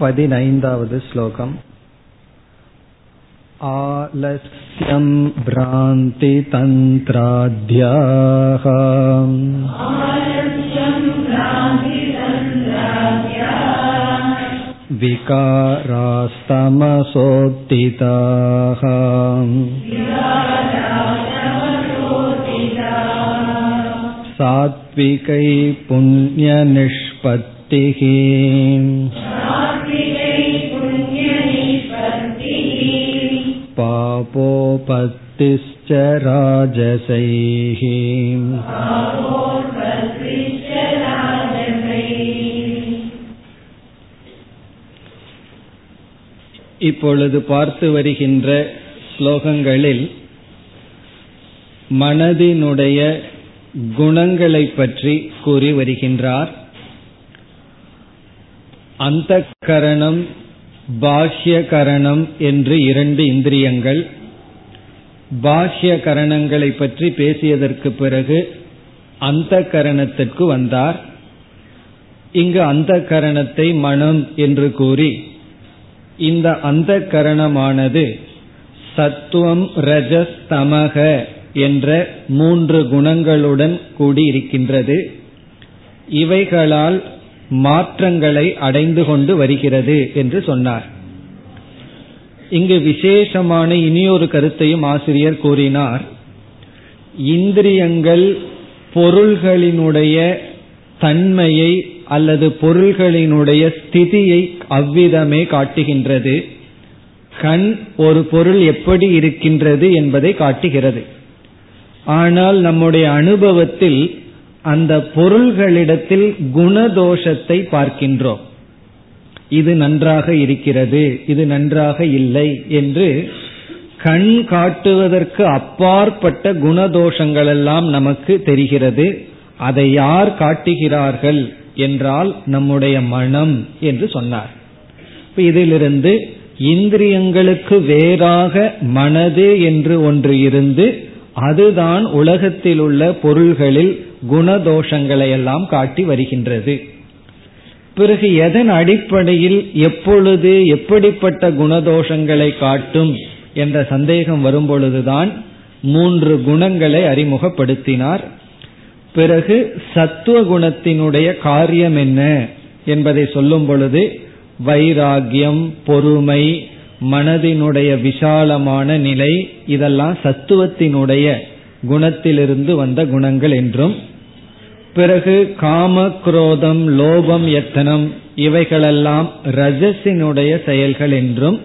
पदिनैन्दावद् श्लोकम् आलस्यं भ्रान्तितन्त्राद्याः विकारास्तमसोत्थिताः सात्विकै पुण्यनिष्पत्तिः पापोपत्तिश्च राजसैः இப்பொழுது பார்த்து வருகின்ற ஸ்லோகங்களில் மனதினுடைய குணங்களை பற்றி கூறி வருகின்றார் அந்த கரணம் பாஷ்யகரணம் என்று இரண்டு இந்திரியங்கள். பாஷ்ய கரணங்களை பற்றி பேசியதற்கு பிறகு அந்த கரணத்திற்கு வந்தார். இங்கு அந்த கரணத்தை மனம் என்று கூறி இந்த அந்த கரணமானது சத்துவம் ரஜஸ் தமக என்ற மூன்று குணங்களுடன் கூடியிருக்கின்றது. இவைகளால் மாற்றங்களை அடைந்து கொண்டு வருகிறது என்று சொன்னார். இங்கு விசேஷமான இனியொரு கருத்தையும் ஆசிரியர் கூறினார். இந்திரியங்கள் பொருள்களினுடைய தன்மையை அல்லது பொருள்களினுடைய ஸ்திதியை அவ்விதமே காட்டுகின்றது. கண் ஒரு பொருள் எப்படி இருக்கின்றது என்பதை காட்டுகிறது. ஆனால் நம்முடைய அனுபவத்தில் அந்த பொருள்களிடத்தில் குணதோஷத்தை பார்க்கின்றோம். இது நன்றாக இருக்கிறது இது நன்றாக இல்லை என்று கண் காட்டுவதற்கு அப்பாற்பட்ட குணதோஷங்கள் எல்லாம் நமக்கு தெரிகிறது. அதை யார் காட்டுகிறார்கள் என்றால் நம்முடைய மனம் என்று சொன்னார். இதிலிருந்து இந்திரியங்களுக்கு வேறாக மனது என்று ஒன்று இருந்து அதுதான் உலகத்தில் உள்ள பொருள்களில் குணதோஷங்களை எல்லாம் காட்டி வருகின்றது. பிறகு எதன் அடிப்படையில் எப்பொழுது எப்படிப்பட்ட குணதோஷங்களை காட்டும் என்ற சந்தேகம் வரும்பொழுதுதான் மூன்று குணங்களை அறிமுகப்படுத்தினார். பிறகு சத்துவ குணத்தினுடைய காரியம் என்ன என்பதை சொல்லும் பொழுது வைராகியம் பொறுமை மனதினுடைய விசாலமான நிலை இதெல்லாம் சத்துவத்தினுடைய குணத்திலிருந்து வந்த குணங்கள் என்றும் பிறகு காம குரோதம் லோபம் எத்தனம் இவைகளெல்லாம் ரஜசினுடைய செயல்கள் என்றும்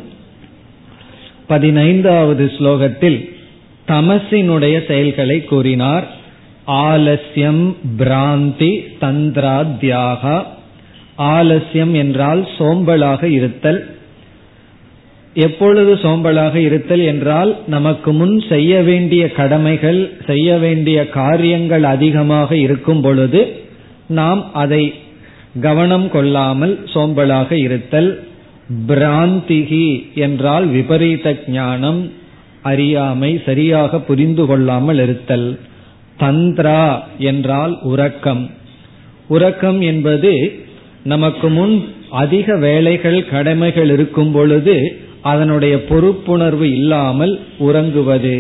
பதினைந்தாவது ஸ்லோகத்தில் தமசினுடைய செயல்களை கூறினார். ஆலசியம் பிராந்தி தந்திராத்யாக. ஆலசியம் என்றால் சோம்பலாக இருத்தல். எப்பொழுது சோம்பலாக இருத்தல் என்றால் நமக்கு முன் செய்ய வேண்டிய கடமைகள் செய்ய வேண்டிய காரியங்கள் அதிகமாக இருக்கும் பொழுது நாம் அதை கவனம் கொள்ளாமல் சோம்பலாக இருத்தல் பிராந்திகி என்றால் விபரீத ஞானம் அறியாமை சரியாக புரிந்து கொள்ளாமல் இருத்தல். தந்திரா என்றால் உறக்கம். உறக்கம் என்பது நமக்கு முன் அதிக வேலைகள் கடமைகள் இருக்கும் பொழுது அதனுடைய பொறுப்புணர்வு இல்லாமல் உறங்குவது.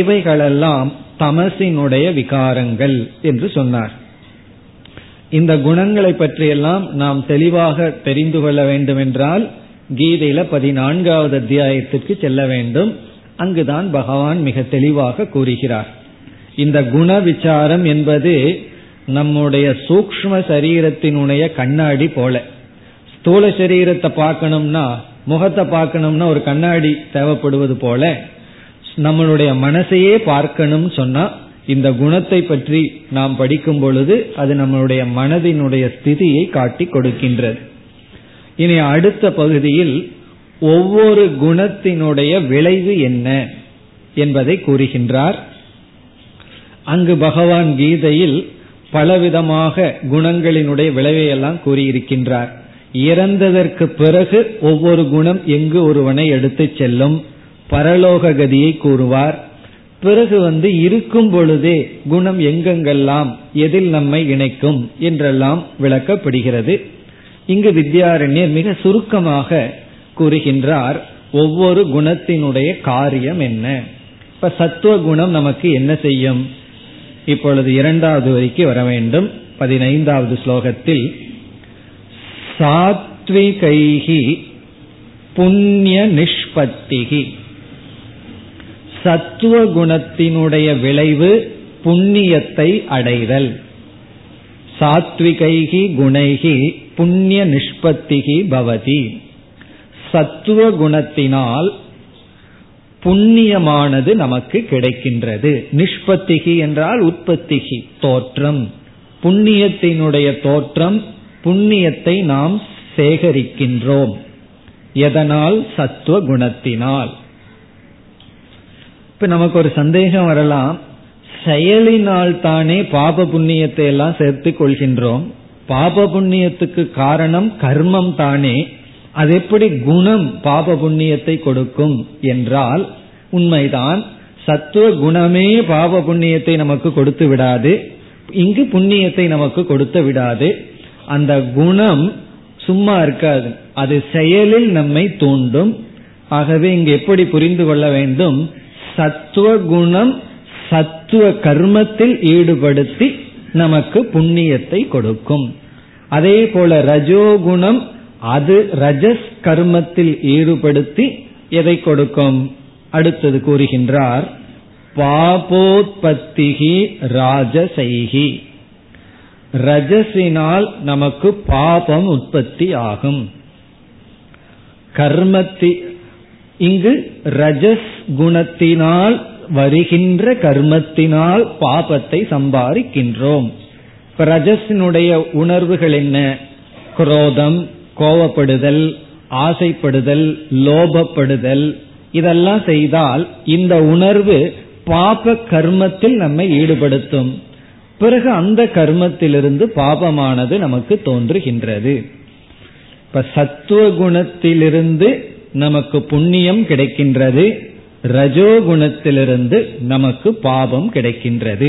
இவைகளெல்லாம் தமசினுடைய விகாரங்கள் என்று சொன்னார். இந்த குணங்களை பற்றியெல்லாம் நாம் தெளிவாக தெரிந்து கொள்ள வேண்டும் என்றால் கீதையில பதினான்காவது அத்தியாயத்திற்கு செல்ல வேண்டும். அங்குதான் பகவான் மிக தெளிவாக கூறுகிறார். இந்த குண விசாரம் என்பது நம்முடைய சூக்ம சரீரத்தினுடைய கண்ணாடி போல. ஸ்தூல சரீரத்தை பார்க்கணும்னா முகத்தை பார்க்கணும்னா ஒரு கண்ணாடி தேவைப்படுவது போல நம்மளுடைய மனசையே பார்க்கணும்னு சொன்னா இந்த குணத்தை பற்றி நாம் படிக்கும் பொழுது அது நம்மளுடைய மனதினுடைய ஸ்திதியை காட்டி கொடுக்கின்றது. இனி அடுத்த பகுதியில் ஒவ்வொரு குணத்தினுடைய விளைவு என்ன என்பதை கூறுகின்றார். அங்கு பகவான் கீதையில் பலவிதமாக குணங்களினுடைய விளைவையெல்லாம் கூறியிருக்கின்றார். இறந்ததற்கு பிறகு ஒவ்வொரு குணம் எங்கு ஒருவனை எடுத்து செல்லும்? பரலோக கதியை கூறுவார். பிறகு வந்து இருக்கும் பொழுதே குணம் எங்கெங்கெல்லாம் எதில் நம்மை இணைக்கும் என்றெல்லாம் விளக்கப்படுகிறது. இங்கு வித்யாரண்யர் மிக சுருக்கமாக கூறுகின்றார் ஒவ்வொரு குணத்தினுடைய காரியம் என்ன? இப்ப சத்துவ குணம் நமக்கு என்ன செய்யும்? இப்பொழுது இரண்டாவது வரைக்கு வர வேண்டும். பதினைந்தாவது ஸ்லோகத்தில் சாத்விகைகி புண்ணிய நிஷ்பத்திகி சத்துவ குணத்தினுடைய விளைவு புண்ணியத்தை அடைதல். சாத்விகைகி குணைகி புண்ணிய நிஷ்பத்திகி பவதி. சத்துவ குணத்தினால் புண்ணியமானது நமக்கு கிடைக்கின்றது. நிஷ்பத்திகி என்றால் உற்பத்திகி தோற்றம். புண்ணியத்தினுடைய தோற்றம் புண்ணியத்தை நாம் சேகரிக்கின்றோம். எதனால்? சத்துவ குணத்தினால் இப்ப நமக்கு ஒரு சந்தேகம் வரலாம். செயலினால் தானே பாப புண்ணியத்தை எல்லாம் சேர்த்து கொள்கின்றோம். பாப புண்ணியத்துக்கு காரணம் கர்மம் தானே. அது எப்படி குணம் பாப புண்ணியத்தை கொடுக்கும் என்றால் உண்மைதான். சத்துவ குணமே பாப புண்ணியத்தை நமக்கு கொடுத்து விடாது. இங்கு புண்ணியத்தை நமக்கு கொடுத்து விடாது. அந்த குணம் சும்மா இருக்காது. அது செயலில் நம்மை தூண்டும். ஆகவே இங்கு எப்படி புரிந்து கொள்ள வேண்டும்? சத்துவ குணம் சத்துவ கர்மத்தில் ஈடுபடுத்தி நமக்கு புண்ணியத்தை கொடுக்கும். அதே போல ரஜோகுணம் அது ரஜஸ் கர்மத்தில் ஈடுபடுத்தி எதை கொடுக்கும்? அடுத்தது கூறுகின்றார் பாபோத்பத்திகி ராஜசைகி. ரஜசினால் நமக்கு பாபம் உற்பத்தி ஆகும். கர்மத்தி இங்கு ரஜஸ் குணத்தினால் வருகின்ற கர்மத்தினால் பாபத்தை சம்பாதிக்கின்றோம். ரஜஸினுடைய உணர்வுகள் என்ன? குரோதம் கோவப்படுதல் ஆசைப்படுதல் லோபப்படுதல் இதெல்லாம் செய்தால் இந்த உணர்வு பாப கர்மத்தில் நம்மை ஈடுபடுத்தும். பிறகு அந்த கர்மத்திலிருந்து பாபமானது நமக்கு தோன்றுகின்றது. இப்ப சத்துவ குணத்திலிருந்து நமக்கு புண்ணியம் கிடைக்கின்றது. ரஜோகுணத்திலிருந்து நமக்கு பாபம் கிடைக்கின்றது.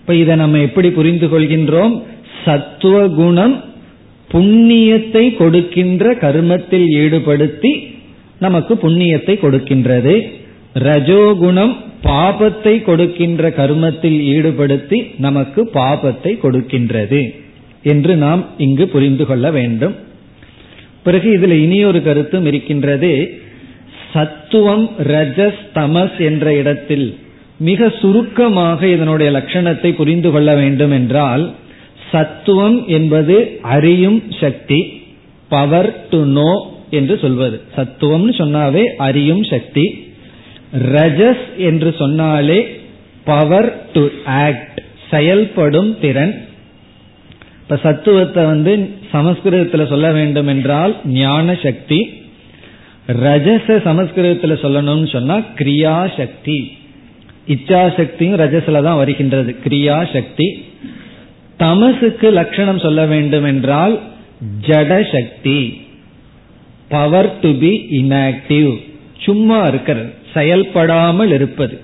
இப்ப இதை நம்ம எப்படி புரிந்து கொள்கின்றோம்? சத்துவ குணம் புண்ணியத்தை கொடுக்கின்ற கர்மத்தில் ஈடுபடுத்தி நமக்கு புண்ணியத்தை கொடுக்கின்றது. ரஜோகுணம் பாபத்தை கொடுக்கின்ற கர்மத்தில் ஈடுபடுத்தி நமக்கு பாபத்தை கொடுக்கின்றது என்று நாம் இங்கு புரிந்து கொள்ள வேண்டும். பிறகு இதில் இனியொரு கருத்தும் இருக்கின்றது. சத்துவம் ரஜஸ் தமஸ் என்ற இடத்தில் மிக சுருக்கமாக இதனுடைய லட்சணத்தை புரிந்து கொள்ள வேண்டும் என்றால் சத்துவம் என்பது அறியும் சக்தி பவர் டு நோ என்று சொல்வது. சத்துவம்னு சொன்னாவே அறியும் சக்தி ரஜஸ் என்று சொன்னாலே பவர் டு ஆக்ட் செயல்படும் திறன். இப்ப சத்துவத்தை வந்து சமஸ்கிருதத்தில் சொல்ல வேண்டும் என்றால் ஞான சக்தி. ரஜச சமஸ்கிருதத்தில் சொல்லணும்னு சொன்னா கிரியா சக்தி. இச்சா சக்தியும் ரஜஸ்ல தான் வருகின்றது கிரியா சக்தி. தமசுக்கு லட்சணம் சொல்ல வேண்டும் என்றால் ஜட சக்தி. பவர் டு பி இன்ஆக்டிவ் சும்மா இருக்கிறது செயல்படாமல் இருப்பது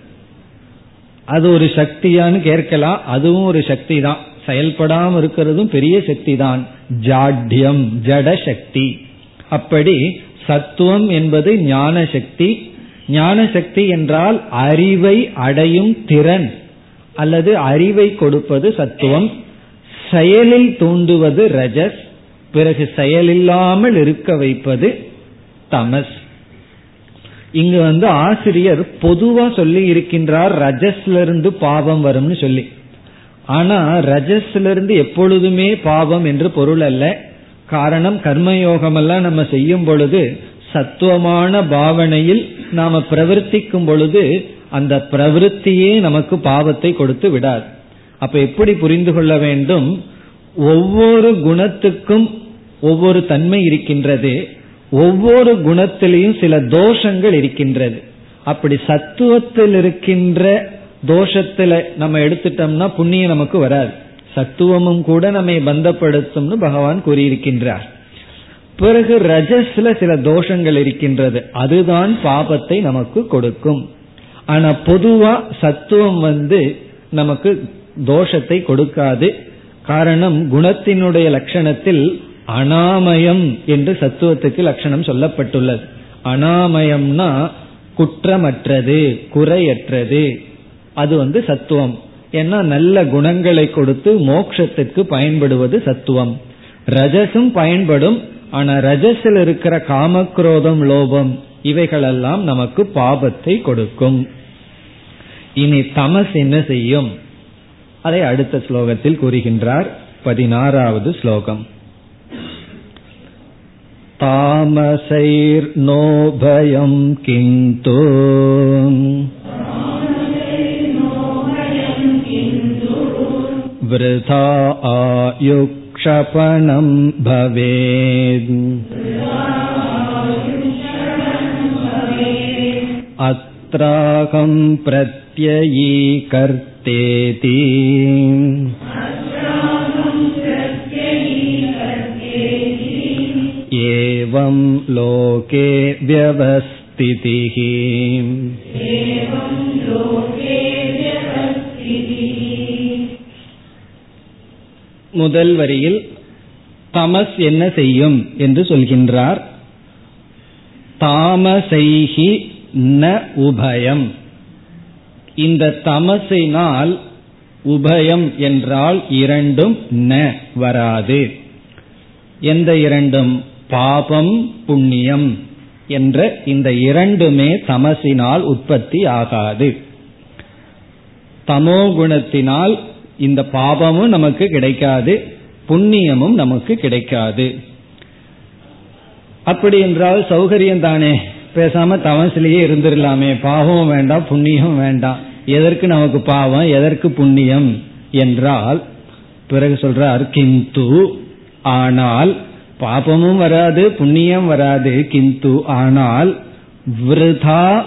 அது ஒரு சக்தியான்னு கேட்கலாம் அதுவும் ஒரு சக்தி தான் செயல்படாமல் இருக்கிறதும் பெரிய சக்தி தான் ஜாட்யம் ஜட சக்தி. அப்படி சத்துவம் என்பது ஞான சக்தி. ஞான சக்தி என்றால் அறிவை அடையும் திறன். அல்லது அறிவை கொடுப்பது சத்துவம். செயலில் தூண்டுவது ரஜஸ். பிறகு செயலில்லாமல் இருக்க வைப்பது தமஸ். இங்கு வந்து ஆசிரியர் பொதுவா சொல்லி இருக்கின்றார் ரஜஸ்ல இருந்து பாவம் வரும்னு சொல்லி. ஆனா ரஜஸ்ல இருந்து எப்பொழுதுமே பாவம் என்று பொருள் அல்ல. காரணம் கர்மயோகம் எல்லாம் நம்ம செய்யும் பொழுது சத்துவமான பாவனையில் நாம பிரவர்த்திக்கும் பொழுது அந்த பிரவருத்தியே நமக்கு பாவத்தை கொடுத்து விடாது. அப்ப எப்படி புரிந்து கொள்ள வேண்டும்? ஒவ்வொரு குணத்துக்கும் ஒவ்வொரு தன்மை இருக்கின்றது. ஒவ்வொரு குணத்திலையும் சில தோஷங்கள் இருக்கின்றது. அப்படி சத்துவத்தில் இருக்கின்ற தோஷத்துல நம்ம எடுத்துட்டோம்னா புண்ணியம் நமக்கு வராது. சத்துவமும் கூட நம்மை பந்தப்படுத்தும்னு பகவான் கூறியிருக்கின்றார். பிறகு ரஜஸ்ல சில தோஷங்கள் இருக்கின்றது. அதுதான் பாபத்தை நமக்கு கொடுக்கும். ஆனா பொதுவா சத்துவம் வந்து நமக்கு தோஷத்தை கொடுக்காது. காரணம் குணத்தினுடைய லட்சணத்தில் அனாமயம் என்று சத்துவத்துக்கு லட்சணம் சொல்லப்பட்டுள்ளது. அனாமயம்னா குற்றமற்றது குறையற்றது. அது வந்து சத்துவம். ஏன்னா நல்ல குணங்களை கொடுத்து மோட்சத்திற்கு பயன்படுவது சத்துவம். ரஜசும் பயன்படும் ஆனா ரஜஸில் இருக்கிற காமக்ரோதம் லோபம் இவைகளெல்லாம் நமக்கு பாபத்தை கொடுக்கும். இனி தமஸ் என்ன செய்யும்? அதை அடுத்த ஸ்லோகத்தில் கூறுகின்றார் பதினாறாவது ஸ்லோகம். तामसैर्नो भयं किन्तु वृथा आयुक्षपणं भवेत् अत्राहं प्रत्ययीकर्तेति एवं लोके व्यवस्थितिः முதல் வரியில் தமஸ் என்ன செய்யும் என்று சொல்கின்றார் தாமசைகி ந உபயம் இந்த தமசினால் உபயம் என்றால் இரண்டும் ந வராது எந்த இரண்டும் பாபம் புண்ணியம் என்ற இந்த இரண்டுமே தமசினால் உற்பத்தி ஆகாது. தமோ குணத்தினால் இந்த பாபமும் நமக்கு கிடைக்காது புண்ணியமும் நமக்கு கிடைக்காது. அப்படி என்றால் சௌகரியம் தானே? பேசாம தமசிலேயே இருந்துடலாமே பாவம் வேண்டாம் புண்ணியம் வேண்டாம். எதற்கு நமக்கு பாவம் எதற்கு புண்ணியம்? என்றால் பிறகு சொல்றார் கிந்து ஆனால் பாபமும் வராது புண்ணியம் வராது. கிந்து ஆனால் விருதா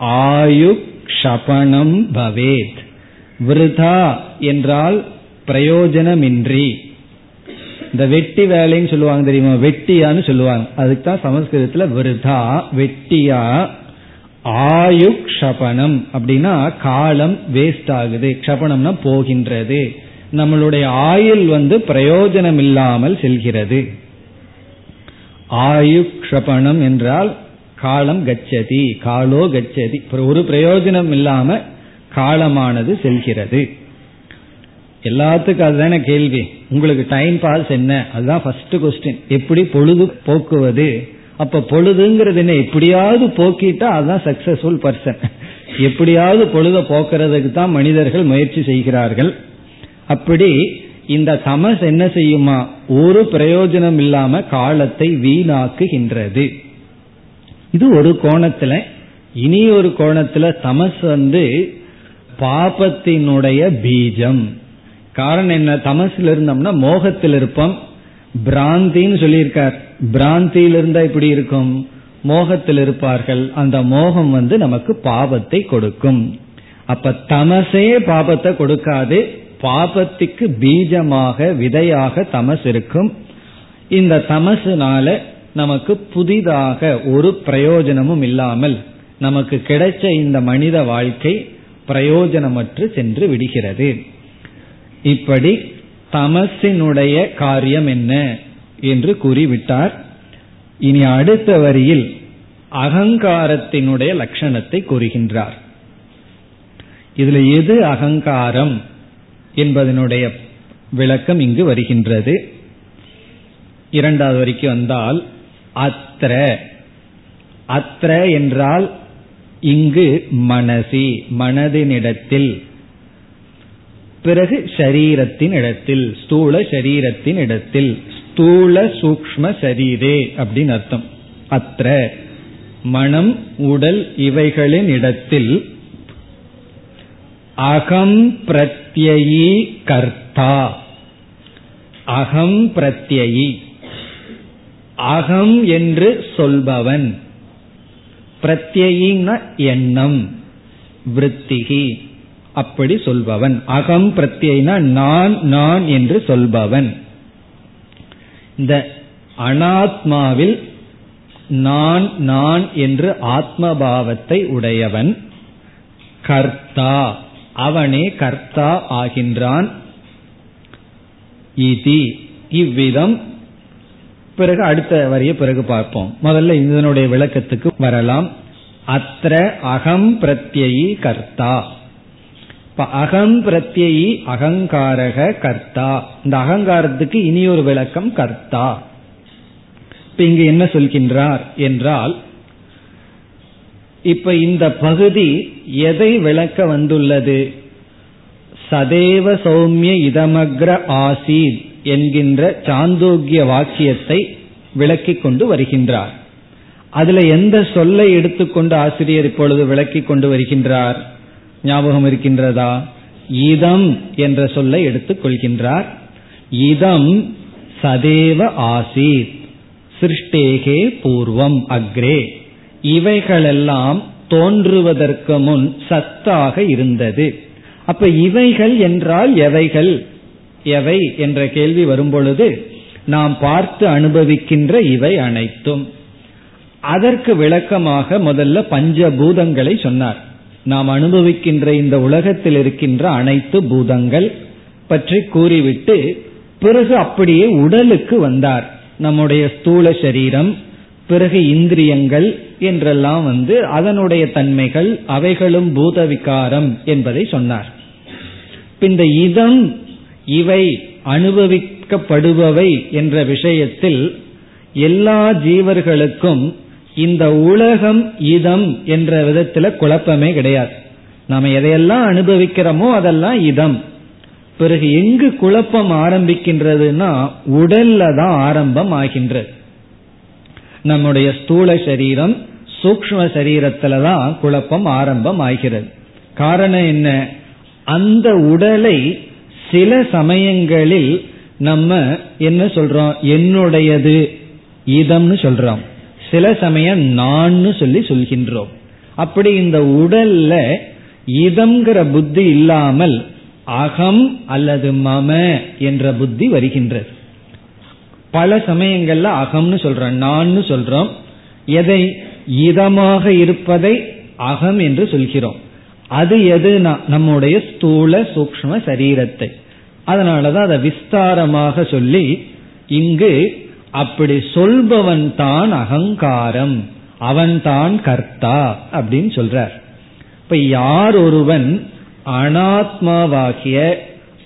ஆயு க்ஷபணம் பவேத். விருதா என்றால் பிரயோஜனமின்றி. இந்த வெட்டி வேலைன்னு சொல்லுவாங்க தெரியுமா? வெட்டியான்னு சொல்லுவாங்க. அதுக்கு தான் சமஸ்கிருதத்துல விருதா வெட்டியா ஆயு க்ஷபணம். அப்படின்னா காலம் வேஸ்ட் ஆகுது. க்ஷபணம்னா போகின்றது. நம்மளுடைய ஆயுள் வந்து பிரயோஜனம் இல்லாமல் செல்கிறது. ஆயு க்ஷபணம் என்றால் காலம் கச்சதி காலோ கச்சதி. ஒரு பிரயோஜனம் இல்லாம காலமானது செல்கிறது. எல்லாத்துக்கும் அதுதானே கேள்வி. உங்களுக்கு டைம் பாஸ் என்ன? அதுதான் ஃபர்ஸ்ட் கொஸ்டின் எப்படி பொழுது போக்குவது? அப்ப பொழுதுங்கிறது என்ன? எப்படியாவது போக்கிட்டா அதுதான் சக்சஸ்ஃபுல் பர்சன் எப்படியாவது பொழுத போக்குறதுக்கு தான் மனிதர்கள் முயற்சி செய்கிறார்கள். அப்படி இந்த தமஸ் என்ன செய்யுமா? ஒரு பிரயோஜனம் இல்லாம காலத்தை வீணாக்குகின்றது. இது ஒரு கோணத்துல இனி ஒரு கோணத்துல தமஸ் வந்து பாபத்தினுடைய பீஜம். காரணம் என்ன? தமசில் இருந்தோம்னா மோகத்தில் இருப்போம். பிராந்தின்னு சொல்லியிருக்கார். பிராந்தியில் இருந்தா இப்படி இருக்கும். மோகத்தில் இருப்பார்கள். அந்த மோகம் வந்து நமக்கு பாபத்தை கொடுக்கும். அப்ப தமசே பாபத்தை கொடுக்காது. பாபத்துக்கு பீஜமாக விதையாக தமஸ் இருக்கும். இந்த தமசுனால நமக்கு புதிதாக ஒரு பிரயோஜனமும் இல்லாமல் நமக்கு கிடைச்ச இந்த மனித வாழ்க்கை பிரயோஜனமற்று சென்று விடுகிறது. இப்படி தமசினுடைய காரியம் என்ன என்று கூறிவிட்டார். இனி அடுத்த வரியில் அகங்காரத்தினுடைய லட்சணத்தை கூறுகின்றார். இதுல எது அகங்காரம்? என்பதனுடைய விளக்கம் இங்கு வருகின்றது. இரண்டாவது வரைக்கும் வந்தால் அத்திர அத்திர என்றால் இங்கு மனசி மனதினிடத்தில். பிறகு ஷரீரத்தின் இடத்தில் ஸ்தூல ஷரீரத்தின் இடத்தில் ஸ்தூல சூக்ம சரீரே அப்படின்னு அர்த்தம். அத்திர மனம் உடல் இவைகளின் இடத்தில் அகம் பிரத்யயி கர்த்தா. அகம் பிரத்யயி. அகம் என்று சொல்பவன். பிரத்யின எண்ணம் விருத்திகி அப்படி சொல்பவன். அகம் பிரத்யினா நான் நான் என்று சொல்பவன். இந்த அனாத்மாவில் நான் நான் என்று ஆத்மபாவத்தை உடையவன் கர்த்தா. அவனே கர்த்தா ஆகின்றான். இதி இவ்விதம் பிறகு அடுத்த வரிய பிறகு பார்ப்போம். முதல்ல இதனுடைய விளக்கத்துக்கு வரலாம். அத்திர அகம் பிரத்யயி கர்த்தா. அகம் பிரத்யயி அகங்காரக கர்த்தா. இந்த அகங்காரத்துக்கு இனி ஒரு விளக்கம் கர்த்தா. இப்ப இங்கு என்ன சொல்கின்றார் என்றால் இப்ப இந்த பகுதி எதை விளக்க வந்துள்ளது? சதேவ சௌமிய இதமக்ர ஆசீத் என்கின்ற சாந்தோக்கிய வாக்கியத்தை விளக்கிக் கொண்டு வருகின்றார். அதுல எந்த சொல்லை எடுத்துக்கொண்டு ஆசிரியர் இப்பொழுது விளக்கிக் கொண்டு வருகின்றார்? ஞாபகம் இருக்கின்றதா? இதம் என்ற சொல்லை எடுத்துக் கொள்கின்றார். இதம் சதேவ ஆசீத் சிருஷ்டேகே பூர்வம் அக்ரே. இவைகளெல்லாம் தோன்றுவதற்கு முன் சத்தாக இருந்தது. அப்ப இவைகள் என்றால் எவைகள்? எவை என்ற கேள்வி வரும்பொழுது நாம் பார்த்து அனுபவிக்கின்ற இவை அனைத்தும். அதற்கு விளக்கமாக முதல்ல பஞ்சபூதங்களை சொன்னார். நாம் அனுபவிக்கின்ற இந்த உலகத்தில் இருக்கின்ற அனைத்து பூதங்கள் பற்றி கூறிவிட்டு பிறகு அப்படியே உடலுக்கு வந்தார். நம்முடைய ஸ்தூல சரீரம் பிறகு இந்திரியங்கள் என்றெல்லாம் வந்து அதனுடைய தன்மைகள் அவைகளும் பூத விகாரம் என்பதை சொன்னார். இந்த இதம் இவை அனுபவிக்கப்படுபவை என்ற விஷயத்தில் எல்லா ஜீவர்களுக்கும் இந்த உலகம் இதம் என்ற விதத்தில் குழப்பமே கிடையாது. நாம எதையெல்லாம் அனுபவிக்கிறோமோ அதெல்லாம் இதம். பிறகு எங்கு குழப்பம் ஆரம்பிக்கின்றதுன்னா உடல்ல தான் ஆரம்பம் ஆகின்றது. நம்முடைய ஸ்தூல சரீரம் சூக்ம சரீரத்துல தான் குழப்பம் ஆரம்பம் ஆகிறது காரணம் என்ன? அந்த உடலை சில சமயங்களில் நம்ம என்ன சொல்றோம்? என்னுடையது இதம்னு சொல்றோம். சில சமயம் நான்னு சொல்லி சொல்கின்றோம். அப்படி இந்த உடல்ல இதம்ங்கிற புத்தி இல்லாமல் அகம் அல்லது மம என்ற புத்தி வருகின்றது. பல சமயங்கள்ல அகம்னு சொல்றோம் நான்னு சொல்றோம். எதை இதமாக இருப்பதை அகம் என்று சொல்கிறோம். அது எது நம்முடைய ஸ்தூல சூக்ம சரீரத்தை. அதனாலதான் அதை விஸ்தாரமாக சொல்லி இங்கு அப்படி சொல்பவன் தான் அகங்காரம் அவன்தான் கர்த்தா அப்படின்னு சொல்றார். இப்ப யார் ஒருவன் அனாத்மாவாகிய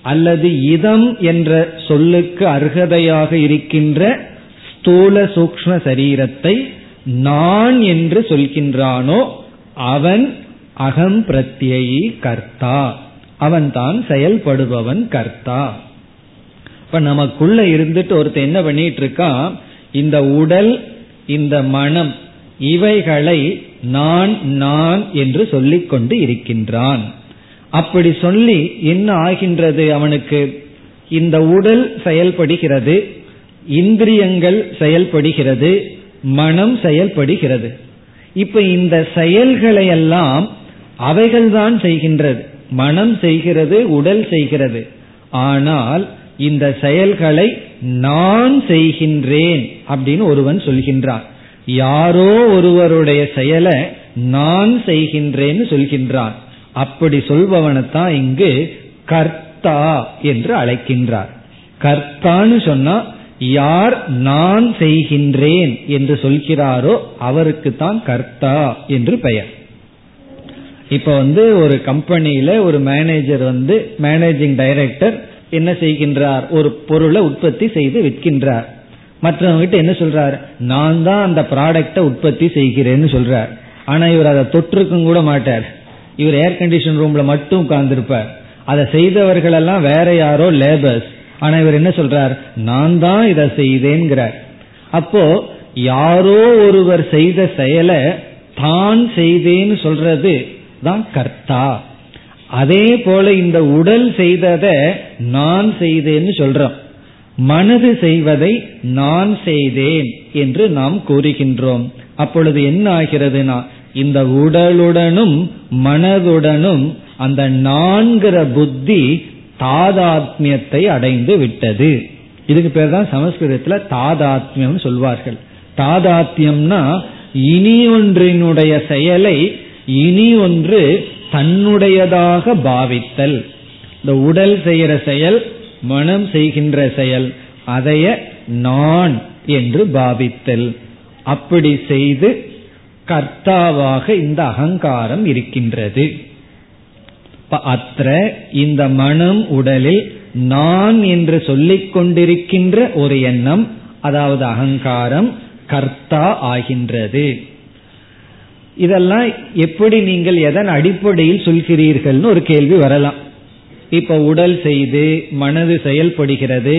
அல்லது இதம் என்ற சொல்லுக்கு அர்ஹதையாக இருக்கின்ற ஸ்தூல சூக்ம சரீரத்தை நான் என்று சொல்கின்றானோ அவன் அகம் பிரத்யி கர்த்தா. அவன்தான் செயல்படுபவன் கர்த்தா. இப்ப நமக்குள்ள இருந்துட்டு ஒருத்தர் என்ன பண்ணிட்டு இருக்கான் இந்த உடல் இந்த மனம் இவைகளை நான் நான் என்று சொல்லிக்கொண்டு இருக்கின்றான். அப்படி சொல்லி என்ன ஆகின்றது அவனுக்கு? இந்த உடல் செயல்படுகிறது இந்திரியங்கள் செயல்படுகிறது மனம் செயல்படுகிறது. இப்ப இந்த செயல்களை எல்லாம் அவைகள்தான் செய்கின்றது. மனம் செய்கிறது உடல் செய்கிறது. ஆனால் இந்த செயல்களை நான் செய்கின்றேன் அப்படின்னு ஒருவன் சொல்கின்றான். யாரோ ஒருவருடைய செயலை நான் செய்கின்றேன்னு சொல்கின்றான். அப்படி சொல்பவனைத்தான் இங்கு கர்த்தா என்று அழைக்கின்றார். கர்த்தான்னு சொன்னா யார் நான் செய்கின்றேன் என்று சொல்கிறாரோ அவருக்கு தான் கர்த்தா என்று பெயர். இப்ப வந்து ஒரு கம்பெனியில ஒரு மேனேஜர் வந்து மேனேஜிங் டைரக்டர் என்ன செய்கின்றார்? ஒரு பொருளை உற்பத்தி செய்து விற்கின்றார். மற்றவங்கிட்ட என்ன சொல்றார்? நான் தான் அந்த ப்ராடக்டை உற்பத்தி செய்கிறேன்னு சொல்றார். ஆனா இவர் அதை தொற்றுக்கும் கூட மாட்டார். இவர் ஏர் கண்டிஷன் ரூம்ல மட்டும் உட்கார்ந்துருப்பார். அதை செய்தவர்கள் எல்லாம் வேற யாரோ லேபர்ஸ் ஆனா இவர் என்ன சொல்றார்? நான் தான் இதை செய்தேங்கிறார் அப்போ யாரோ ஒருவர் செய்த செயலை தான் செய்தேன்னு சொல்றது தான் கர்த்தா. அதே போல இந்த உடல் செய்ததை நான் செய்தேன்னு சொல்றோம். மனது செய்வதை நான் செய்தேன் என்று நாம் கூறுகின்றோம். அப்பொழுது என்ன ஆகிறதுனா இந்த உடலுடனும் மனதுடனும் அந்த நான்கிற புத்தி தாதாத்மியத்தை அடைந்து விட்டது. இதுக்கு பேர் தான் சமஸ்கிருதத்துல தாதாத்மியம் சொல்வார்கள். தாதாத்மியம்னா இனி ஒன்றினுடைய செயலை இனி ஒன்று தன்னுடையதாக பாவித்தல். இந்த உடல் செய்கிற செயல் மனம் செய்கின்ற செயல் அதைய நான் என்று பாவித்தல். அப்படி செய்து கர்த்தாவாக இந்த அகங்காரம் இருக்கின்றது. அத்த இந்த மனம் உடலில் நான் என்று சொல்லிக் கொண்டிருக்கின்ற ஒரு எண்ணம் அதாவது அகங்காரம் கர்த்தா ஆகின்றது. இதெல்லாம் எப்படி நீங்கள் எதன் அடிப்படையில் சொல்கிறீர்கள்னு ஒரு கேள்வி வரலாம். இப்ப உடல் செய்து மனது செயல்படுகிறது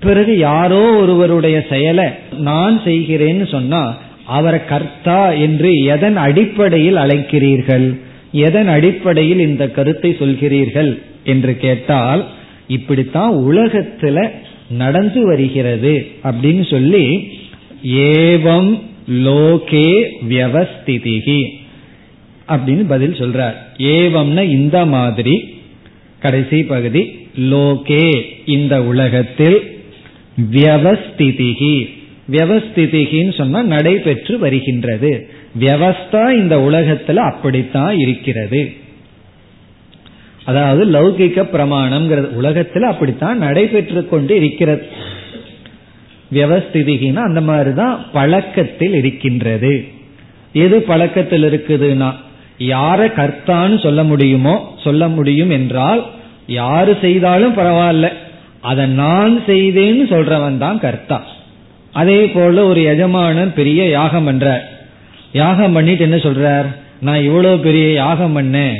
பிறகு யாரோ ஒருவருடைய செயலை நான் செய்கிறேன்னு சொன்னா அவரை கர்த்தா என்று எதன் அடிப்படையில் அழைக்கிறீர்கள்? எதன் அடிப்படையில் இந்த கருத்தை சொல்கிறீர்கள்? என்று கேட்டால் இப்படித்தான் உலகத்துல நடந்து வருகிறது அப்படின்னு சொல்லி ஏவம் லோகே வியவஸ்திதிகி அப்படின்னு பதில் சொல்றார். ஏவம்னா இந்த மாதிரி கடைசி பகுதி லோகே இந்த உலகத்தில் வியவஸ்திதிகி வியவஸ்திதிகின்னு சொன்னா நடைபெற்று வருகின்றது. வியவஸ்தா இந்த உலகத்துல அப்படித்தான் இருக்கிறது. அதாவது லௌகிக்க பிரமாணம்ங்கிறது உலகத்துல அப்படித்தான் நடைபெற்று கொண்டு இருக்கிறது. வியவஸ்திதிகின்னா அந்த மாதிரிதான் பழக்கத்தில் இருக்கின்றது. எது பழக்கத்தில் இருக்குதுன்னா யார கர்த்தான்னு சொல்ல முடியுமோ சொல்ல முடியும் என்றால் யாரு செய்தாலும் பரவாயில்ல. அதை நான் செய்தேன்னு சொல்றவன் தான் கர்த்தா. அதே போல ஒரு எஜமானன் பெரிய யாகம் பண்றார் யாகம் பண்ணிட்டு என்ன சொல்றார்? நான் இவ்வளவு பெரிய யாகம் பண்ணேன்.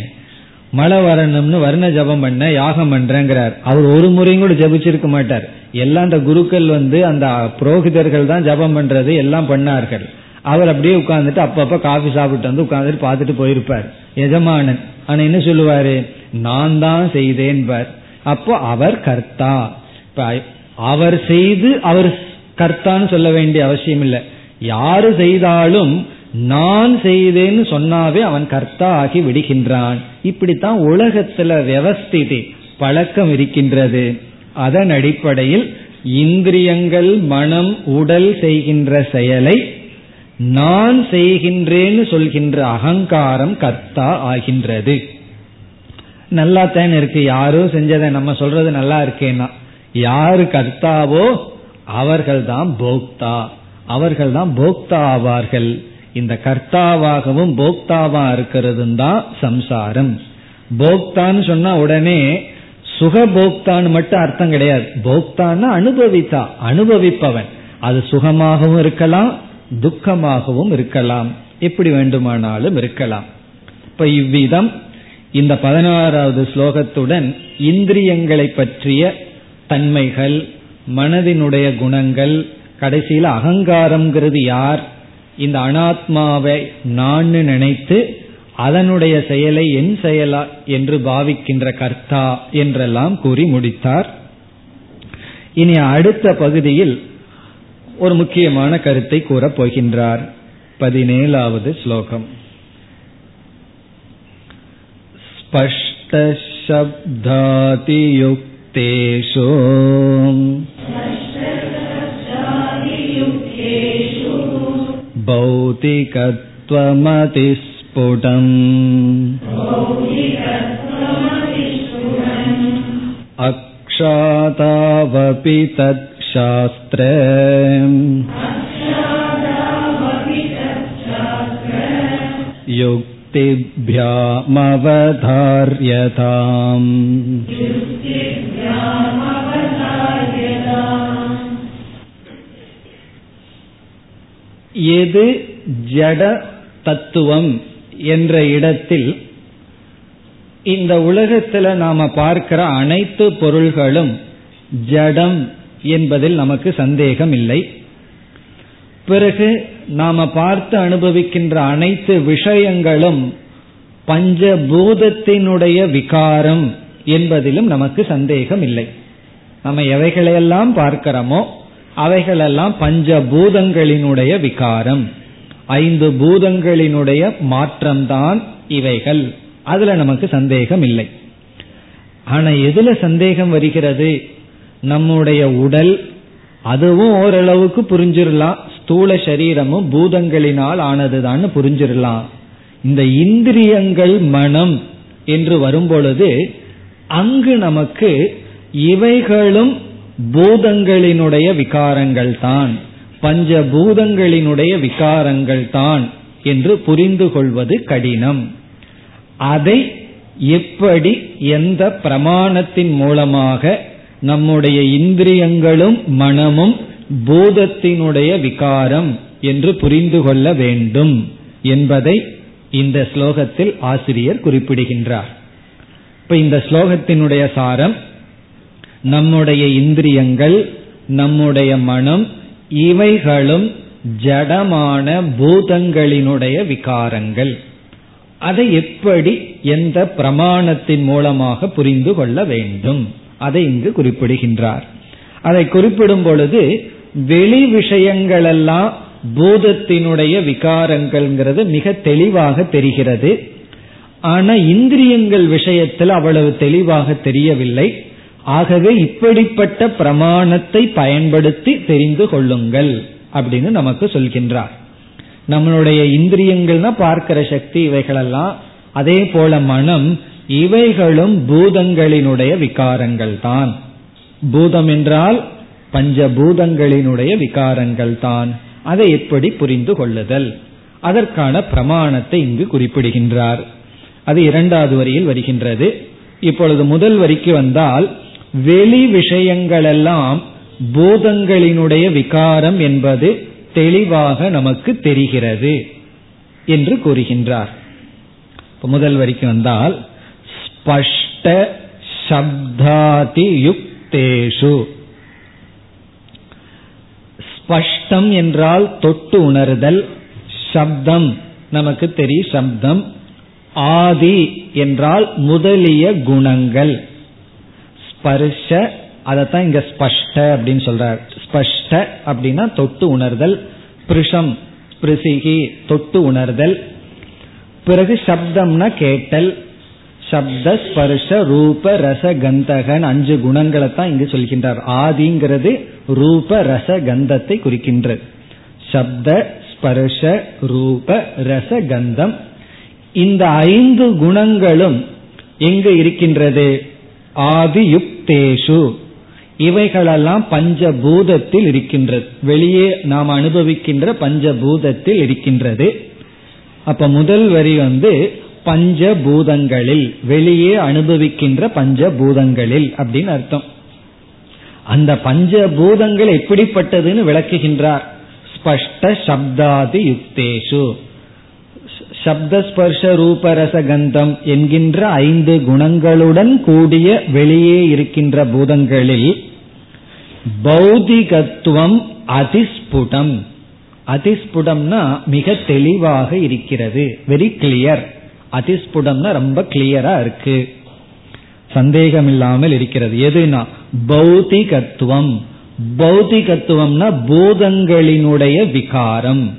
மழை வரணும்னு வர்ண ஜபம் பண்ண யாகம் பண்றேங்கிறார். அவர் ஒரு முறையும் கூட ஜபிச்சிருக்க மாட்டார். எல்லாம் அந்த குருக்கள் வந்து அந்த புரோகிதர்கள் தான் ஜபம் பண்றது எல்லாம் பண்ணார்கள். அவர் அப்படியே உட்கார்ந்துட்டு அப்பப்ப காஃபி சாப்பிட்டு வந்து உட்கார்ந்துட்டு பார்த்துட்டு போயிருப்பார். எஜமானன். ஆனா என்ன சொல்லுவாரு? நான் தான் செய்தேன் அப்போ அவர் கர்த்தா. இப்ப அவர் செய்து அவர் கர்த்தான்னு சொல்ல வேண்டிய அவசியம் இல்லை. யாரு செய்தாலும் நான் செய்தேன்னு சொன்னாவே அவன் கர்த்தா ஆகி விடுகின்றான். இப்படித்தான் உலகத்துல வியவஸ்திதி பழக்கம் இருக்கின்றது. அதன் அடிப்படையில் இந்திரியங்கள் மனம் உடல் செய்கின்ற செயலை நான் செய்கின்றேன்னு சொல்கின்ற அகங்காரம் கர்த்தா ஆகின்றது. நல்லா தான் இருக்கு. யாரும் செஞ்சதை நம்ம சொல்றது நல்லா இருக்கேன்னா யாரு கர்த்தாவோ அவர்கள்தான் போக்தா. அவர்கள் தான் போக்தா ஆவார்கள் இந்த கர்த்தாவாகவும் போக்தாவா இருக்கிறது தான் சம்சாரம். போக்தான்னு சொன்னா உடனே சுகபோக்தான்னு மட்டும் அர்த்தம் கிடையாது. போக்தான்னா அனுபவித்தா அனுபவிப்பவன். அது சுகமாகவும் இருக்கலாம் துக்கமாகவும் இருக்கலாம். எப்படி வேண்டுமானாலும் இருக்கலாம். இப்ப இவ்விதம் இந்த பதினாறாவது ஸ்லோகத்துடன் இந்திரியங்களை பற்றிய தன்மைகள் மனதினுடைய குணங்கள் கடைசியில் அகங்காரம்ங்கிறது யார்? இந்த அனாத்மாவை நான் நினைத்து அதனுடைய செயலை என் செயலா என்று பாவிக்கின்ற கர்த்தா என்றெல்லாம் கூறி முடித்தார். இனி அடுத்த பகுதியில் ஒரு முக்கியமான கருத்தை கூறப் போகின்றார். பதினேழாவது ஸ்லோகம். स्पष्टशब्दातियुक्तेषु भौतिकत्वमतिस्फुटम् अक्षातावपि तत्शास्त्र युक्तिभ्यामवधार्यताम् எது ஜட தத்துவம் என்ற இடத்தில் இந்த உலகத்துல நாம பார்க்கிற அனைத்து பொருள்களும் ஜடம் என்பதில் நமக்கு சந்தேகம் இல்லை பிறகு நாம பார்த்து அனுபவிக்கின்ற அனைத்து விஷயங்களும் பஞ்சபூதத்தினுடைய விகாரம் என்பதிலும் நமக்கு சந்தேகம் இல்லை நம்ம எவைகளையெல்லாம் பார்க்கிறோமோ அவைகளெல்லாம் பஞ்சபூதங்களினுடைய விகாரம். ஐந்து பூதங்களினுடைய மாற்றம்தான் இவைகள். அதுல நமக்கு சந்தேகம் இல்லை ஆனா எதுல சந்தேகம் வருகிறது? நம்முடைய உடல் அதுவும் ஓரளவுக்கு புரிஞ்சிடலாம் ஸ்தூல சரீரமும் பூதங்களினால் ஆனதுதான் புரிஞ்சிடலாம் இந்த இந்திரியங்கள் மனம் என்று வரும்பொழுது அங்கு நமக்கு இவைகளும் பூதங்களினுடைய விகாரங்கள் தான் பஞ்சபூதங்களினுடைய விகாரங்கள் தான் என்று புரிந்து கொள்வது கடினம். அதை எப்படி எந்த பிரமாணத்தின் மூலமாக நம்முடைய இந்திரியங்களும் மனமும் பூதத்தினுடைய விகாரம் என்று புரிந்து கொள்ள வேண்டும் என்பதை இந்த ஸ்லோகத்தில் ஆசிரியர் குறிப்பிடுகின்றார். இப்ப இந்த ஸ்லோகத்தினுடைய சாரம் நம்முடைய இந்திரியங்கள் நம்முடைய மனம் இவைகளும் ஜடமான பூதங்களினுடைய விகாரங்கள். அதை எப்படி எந்த பிரமாணத்தின் மூலமாக புரிந்து கொள்ள வேண்டும்? அதை இங்கு குறிப்பிடுகின்றார். அதை குறிப்பிடும் பொழுது வெளி விஷயங்களெல்லாம் பூதத்தினுடைய விகாரங்கள்ங்கிறது மிக தெளிவாக தெரிகிறது. ஆனா இந்திரியங்கள் விஷயத்தில் அவ்வளவு தெளிவாக தெரியவில்லை. ஆகவே இப்படிப்பட்ட பிரமாணத்தை பயன்படுத்தி தெரிந்து கொள்ளுங்கள் அப்படின்னு நமக்கு சொல்கின்றார். நம்மளுடைய இந்திரியங்கள்னா பார்க்கிற சக்தி இவைகளெல்லாம் அதே போல மனம் இவைகளும் பூதங்களினுடைய விகாரங்கள் தான். பூதம் என்றால் பஞ்சபூதங்களினுடைய விகாரங்கள் தான். அதை எப்படி புரிந்து கொள்ளுதல்? அதற்கான பிரமாணத்தை இங்கு குறிப்பிடுகின்றார். அது இரண்டாவது வரியில் வருகின்றது. இப்பொழுது முதல் வரிக்கு வந்தால் வெளி விஷயங்களெல்லாம் பூதங்களினுடைய விகாரம் என்பது தெளிவாக நமக்கு தெரிகிறது என்று கூறுகின்றார். முதல் வரிக்கு வந்தால் ஸ்பஷ்ட சப்தாதி யுக்தேஷு ஸ்பஷ்டம் என்றால் தொட்டு உணர்தல் சப்தம் நமக்கு தெரியும் சப்தம். ஆதி என்றால் முதலிய குணங்கள். ஸ்பர்ஷ அதைத்தான் இங்க ஸ்பஷ்ட அப்படின்னு சொல்றார். ஸ்பஷ்ட அப்படின்னா தொட்டு உணர்தல். பிருஷம் பிரிசிகி தொட்டு உணர்தல். பிறகு சப்தம்னா கேட்டல். சப்த ஸ்பர்ஷ ரூப ரச கந்தகன் அஞ்சு குணங்களை தான் இங்கு சொல்கின்றார். ஆதிங்கிறது ரூப ரச கந்தத்தை குறிக்கின்றது. சப்த ஸ்பர்ஷ ரூப ரச கந்தம். இந்த ஐந்து குணங்களும் எங்கு இருக்கின்றது? ஆதியுக்தேஷு. இவைகளெல்லாம் பஞ்சபூதத்தில் இருக்கின்றது. வெளியே நாம் அனுபவிக்கின்ற பஞ்சபூதத்தில் இருக்கின்றது. அப்ப முதல் வரி வந்து பஞ்சபூதங்களில் வெளியே அனுபவிக்கின்ற பஞ்சபூதங்களில் அப்படின்னு அர்த்தம். அந்த பஞ்சபூதங்கள் எப்படிப்பட்டதுன்னு விளக்குகின்றார். ஸ்பஷ்ட சப்தாதி யுக்தேஷு சப்தஸ்பர்ஷ ரூபரச கந்தம் என்கின்ற ஐந்து குணங்களுடன் கூடிய வெளியே இருக்கின்ற பூதங்களில் பௌதிகத்துவம் அதிஸ்புடம். அதிஸ்புடம்னா மிக தெளிவாக இருக்கிறது. வெரி கிளியர் அதிஸ்புடம்னா ரொம்ப கிளியரா இருக்கு. சந்தேகம் இல்லாமல் இருக்கிறது. எதுனா? பௌதிகத்துவம். பௌதிகத்துவம்னா பூதங்களினுடைய விகாரம்.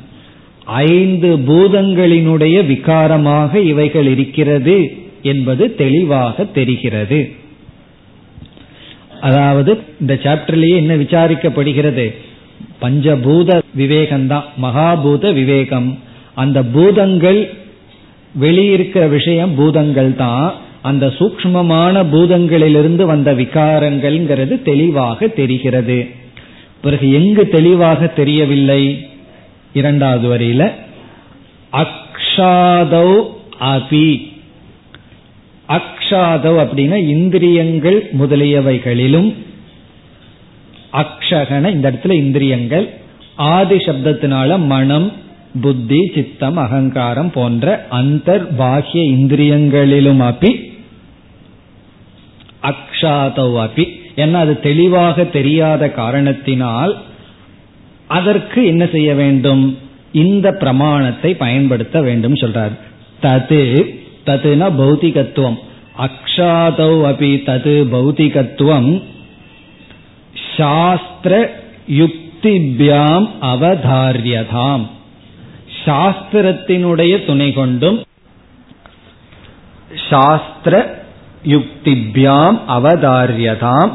ஐந்து பூதங்களினுடைய விகாரமாக இவைகள் இருக்கிறது என்பது தெளிவாக தெரிகிறது. அதாவது இந்த சாப்டர்லயே என்ன விசாரிக்கப்படுகிறது? பஞ்சபூத விவேகம்தான் மகாபூத விவேகம். அந்த பூதங்கள் வெளியிருக்கிற விஷயம் பூதங்கள் தான் அந்த சூக்மமான பூதங்களிலிருந்து வந்த விகாரங்கள்ங்கிறது தெளிவாக தெரிகிறது. பிறகு எங்கு தெளிவாக தெரியவில்லை? இரண்டாவது வரியில அக்ஷாதவ் அபி. அக்ஷாதவ் அப்படின்னா இந்திரியங்கள் முதலியவைகளிலும் அக்ஷகன இந்த இடத்துல இந்திரியங்கள் ஆதி சப்தத்தினால மனம் புத்தி சித்தம் அகங்காரம் போன்ற அந்தர் பாகிய இந்திரியங்களிலும் அப்பி அக்ஷாதவ் அப்பி ஏன்னா அது தெளிவாக தெரியாத காரணத்தினால் அதற்கு என்ன செய்ய வேண்டும்? இந்த பிரமாணத்தை பயன்படுத்த வேண்டும் சொல்றார். தது ததுனா பௌத்திகத்துவம். அக்ஷாதௌ அபி தது பௌத்திகத்துவம். சாஸ்திர யுக்திபியாம் அவதாரியதாம். சாஸ்திரத்தினுடைய துணை கொண்டும் சாஸ்திர யுக்திபியாம் அவதாரியதாம்.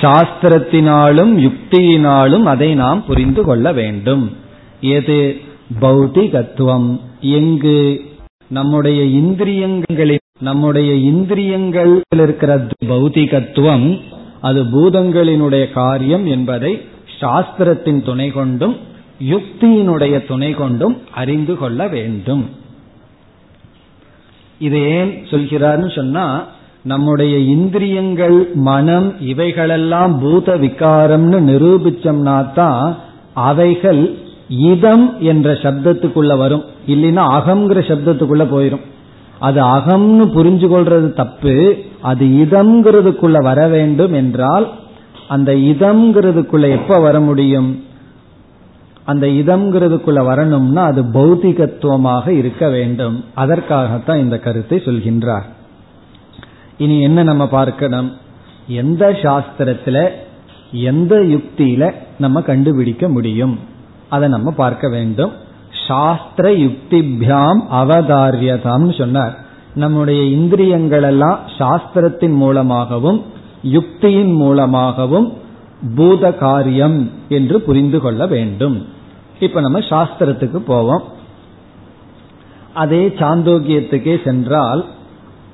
சாஸ்திரத்தினாலும் யுக்தியினாலும் அதை நாம் புரிந்து கொள்ள வேண்டும். எது? பௌதிகத்துவம் எங்கு? நம்முடைய இந்திரியங்களில் நம்முடைய இந்திரியங்களில் இருக்கிற பௌதிகத்துவம் அது பூதங்களினுடைய காரியம் என்பதை சாஸ்திரத்தின் துணை கொண்டும் யுக்தியினுடைய துணை கொண்டும் அறிந்து கொள்ள வேண்டும். இது ஏன் சொல்கிறார்னு சொன்னா நம்முடைய இந்திரியங்கள் மனம் இவைகளெல்லாம் பூத விகாரம்னு நிரூபிச்சோம்னா தான் அவைகள் இதம் என்ற சப்தத்துக்குள்ள வரும். இல்லைன்னா அகம்ங்கிற சப்தத்துக்குள்ள போயிரும். அது அகம்னு புரிஞ்சு கொள்றது தப்பு. அது இதம்ங்கிறதுக்குள்ள வர வேண்டும் என்றால் அந்த இதம்ங்கிறதுக்குள்ள எப்ப வர முடியும்? அந்த இதம்ங்கிறதுக்குள்ள வரணும்னா அது பௌத்திகத்துவமாக இருக்க வேண்டும். அதற்காகத்தான் இந்த கருத்தை சொல்கின்றார். இனி என்ன நம்ம பார்க்கணும்? எந்த சாஸ்திரத்துல எந்த யுக்தியில நம்ம கண்டுபிடிக்க முடியும்? அதை நம்ம பார்க்க வேண்டும். சாஸ்திர யுக்திபியாம் அவதாரியதாம் சொன்னார். நம்முடைய இந்திரியங்கள் எல்லாம் சாஸ்திரத்தின் மூலமாகவும் யுக்தியின் மூலமாகவும் பூத காரியம் என்று புரிந்து கொள்ள வேண்டும். இப்ப நம்ம சாஸ்திரத்துக்கு போவோம். அதே சாந்தோக்கியத்துக்கே சென்றால்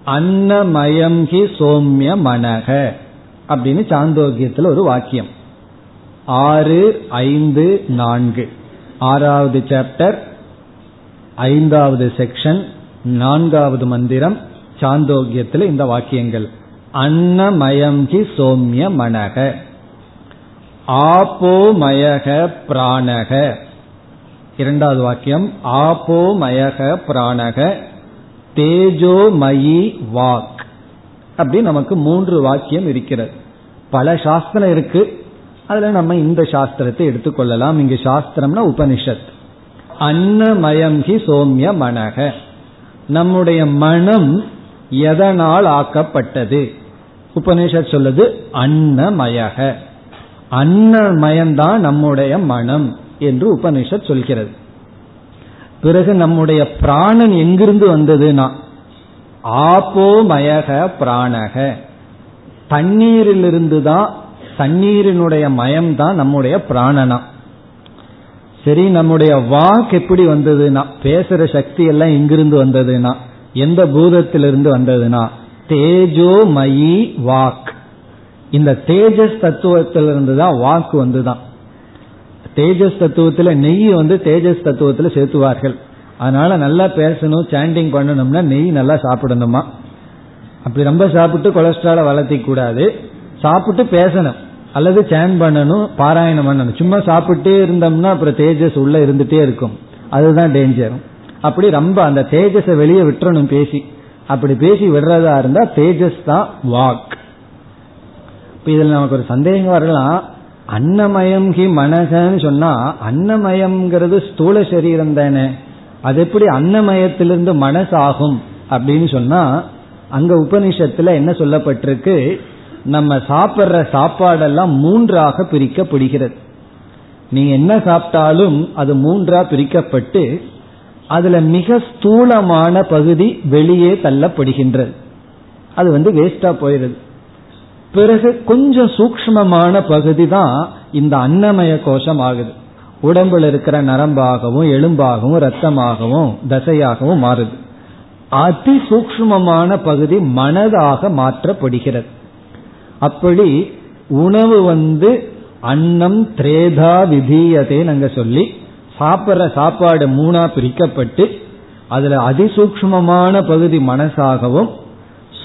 அன்னமயம் ஹி சோம்ய மனக அப்படின்னு சாந்தோக்கியத்தில் ஒரு வாக்கியம். ஆறு ஐந்து நான்கு. ஆறாவது சாப்டர் ஐந்தாவது செக்ஷன் நான்காவது மந்திரம் சாந்தோக்கியத்தில் இந்த வாக்கியங்கள். அன்னமயம் ஹி சோம்ய மனக ஆப்போமயக பிராணக இரண்டாவது வாக்கியம் ஆப்போமயக பிராணக தேஜோமயி வாக். அப்படி நமக்கு மூன்று வாக்கியம் இருக்கிறது. பல சாஸ்திரம் இருக்கு. அதுல நம்ம இந்த சாஸ்திரத்தை எடுத்துக்கொள்ளலாம். இங்கு சாஸ்திரம்னா உபனிஷத். அன்னமயம் ஹி சோம்ய மனக நம்முடைய மனம் எதனால் ஆக்கப்பட்டது? உபனிஷத் சொல்லுது அன்னமயக அன்னமயம்தான் நம்முடைய மனம் என்று உபனிஷத் சொல்கிறது. பிறகு நம்முடைய பிராணன் எங்கிருந்து வந்ததுன்னா ஆப்போமயக பிராணக. தண்ணீரிலிருந்து தான் தண்ணீரினுடைய மயம் தான் நம்முடைய பிராணனா. சரி நம்முடைய வாக் எப்படி வந்ததுன்னா பேசுற சக்தி எல்லாம் எங்கிருந்து வந்ததுன்னா எந்த பூதத்திலிருந்து வந்ததுன்னா தேஜோமயி வாக். இந்த தேஜஸ் தத்துவத்திலிருந்து தான் வாக்கு வந்துதான் தேஜஸ் தத்துவத்துல நெய் வந்து தேஜஸ் தத்துவத்துல சேர்த்துவார்கள். அதனால நல்லா பேசணும் சாண்டிங் பண்ணணும்னா நெய் நல்லா சாப்பிடணுமா? அப்படி ரொம்ப சாப்பிட்டு கொலஸ்ட்ரால வளர்த்தி கூடாது. சாப்பிட்டு பேசணும். அல்லது சேன் பண்ணணும் பாராயணம் பண்ணணும். சும்மா சாப்பிட்டே இருந்தோம்னா அப்புறம் தேஜஸ் உள்ள இருந்துட்டே இருக்கும். அதுதான் டேஞ்சர் அப்படி ரொம்ப அந்த தேஜஸை வெளியே விட்டுறணும் பேசி. அப்படி பேசி விடுறதா இருந்தா தேஜஸ் தான் வாக். இப்ப இதுல நமக்கு ஒரு சந்தேகம் வரலாம். அன்னமயம் ஹி மனசன்னு சொன்னா அன்னமயம்ங்கிறது ஸ்தூல சரீரம் தானே. அது எப்படி அன்னமயத்திலிருந்து மனசாகும் அப்படின்னு சொன்னா அங்க உபனிஷத்துல என்ன சொல்லப்பட்டிருக்கு? நம்ம சாப்பிட்ற சாப்பாடெல்லாம் மூன்றாக பிரிக்கப்படுகிறது. நீங்க என்ன சாப்பிட்டாலும் அது மூன்றா பிரிக்கப்பட்டு அதுல மிக ஸ்தூலமான பகுதி வெளியே தள்ளப்படுகின்றது. அது வந்து வேஸ்டா போயிருது பிறகு கொஞ்சம் சூக்மமான பகுதி தான் இந்த அன்னமய கோஷம் ஆகுது. உடம்புல இருக்கிற நரம்பாகவும் எலும்பாகவும் ரத்தமாகவும் தசையாகவும் மாறுது. அதி சூக்மமான பகுதி மனதாக மாற்றப்படுகிறது. அப்படி உணவு வந்து அன்னம் திரேதா விதீயதே நாங்க சொல்லி சாப்பிட்ற சாப்பாடு மூணா பிரிக்கப்பட்டு அதுல அதிசூக்மமான பகுதி மனசாகவும்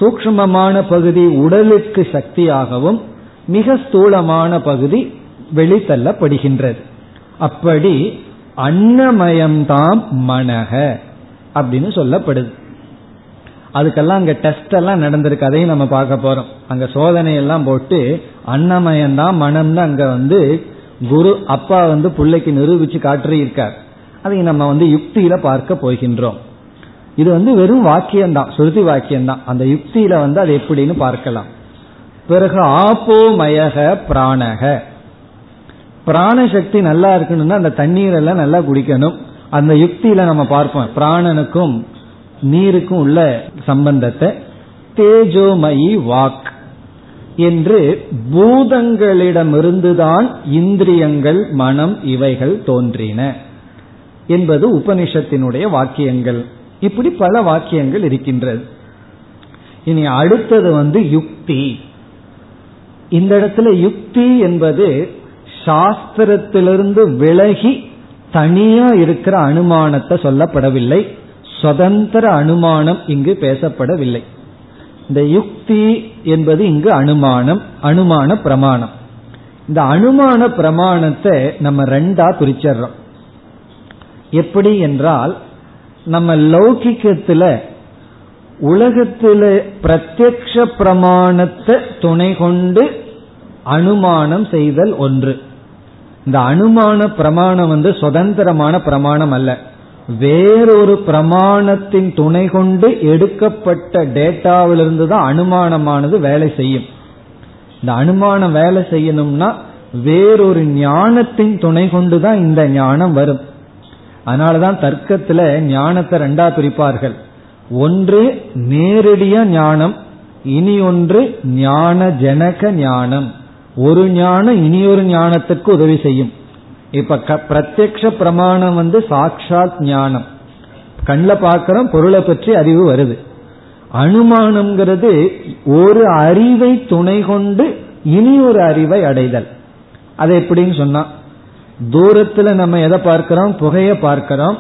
சூக்மமான பகுதி உடலுக்கு சக்தியாகவும் மிக ஸ்தூலமான பகுதி வெளித்தள்ளப்படுகின்றது. அப்படி அன்னமயம்தாம் மனக அப்படின்னு சொல்லப்படுது. அதுக்கெல்லாம் அங்க டெஸ்ட் எல்லாம் நடந்திருக்கு. அதையும் நம்ம பார்க்க போறோம். அங்க சோதனை எல்லாம் போட்டு அன்னமயம்தான் மனம் தான் அங்க வந்து குரு அப்பா வந்து பிள்ளைக்கு நிரூபிச்சு காட்டியிருக்கார். அதை நம்ம வந்து யுக்தியில பார்க்க போகின்றோம். இது வந்து வெறும் வாக்கியம்தான் சுருதி வாக்கியம்தான். அந்த யுக்தியில வந்து அது எப்படின்னு பார்க்கலாம். பிறகு ஆப்போமயக பிராணக. பிராணசக்தி நல்லா இருக்கணும்னா அந்த தண்ணீர் எல்லாம் நல்லா குடிக்கணும். அந்த யுக்தியில நம்ம பார்ப்போம். பிராணனுக்கும் நீருக்கும் உள்ள சம்பந்தத்தை. தேஜோமயி வாக் என்று பூதங்களிடமிருந்துதான் இந்திரியங்கள் மனம் இவைகள் தோன்றின என்பது உபனிஷத்தினுடைய வாக்கியங்கள். இப்படி பல வாக்கியங்கள் இருக்கின்றது. இனி அடுத்தது வந்து யுக்தி. இந்த இடத்துல யுக்தி என்பது சாஸ்திரத்திலிருந்து விலகி தனியா இருக்கிற அனுமானத்தை சொல்லப்படவில்லை. சுதந்திர அனுமானம் இங்கு பேசப்படவில்லை. இந்த யுக்தி என்பது இங்கு அனுமானம் அனுமான பிரமாணம். இந்த அனுமான பிரமாணத்தை நம்ம ரெண்டா பிரிச்சிடுறோம். எப்படி என்றால் நம்ம லௌகிக்கத்துல உலகத்தில பிரத்யக்ஷ பிரமாணத்தை துணை கொண்டு அனுமானம் செய்தல் ஒன்று. இந்த அனுமான பிரமாணம் வந்து சுதந்திரமான பிரமாணம் அல்ல. வேறொரு பிரமாணத்தின் துணை கொண்டு எடுக்கப்பட்ட டேட்டாவிலிருந்து தான் அனுமானமானது வேலை செய்யும். இந்த அனுமானம் வேலை செய்யணும்னா வேறொரு ஞானத்தின் துணை கொண்டு தான் இந்த ஞானம் வரும். அதனாலதான் தர்க்கத்துல ஞானத்தை ரெண்டா பிரிப்பார்கள். ஒன்று நேரடிய ஞானம் இனி ஒன்று ஞான ஜனக ஞானம். ஒரு ஞானம் இனி ஒரு ஞானத்துக்கு உதவி செய்யும். இப்ப பிரத்யக்ஷ பிரமாணம் வந்து சாட்சாத் ஞானம். கண்ணில் பார்க்கிறோம் பொருளை பற்றி அறிவு வருது. அனுமானம்ங்கிறது ஒரு அறிவை துணை கொண்டு இனி ஒரு அறிவை அடைதல். அது எப்படின்னு சொன்னா தூரத்துல நம்ம எதை பார்க்கிறோம்? புகைய பார்க்கிறோம்.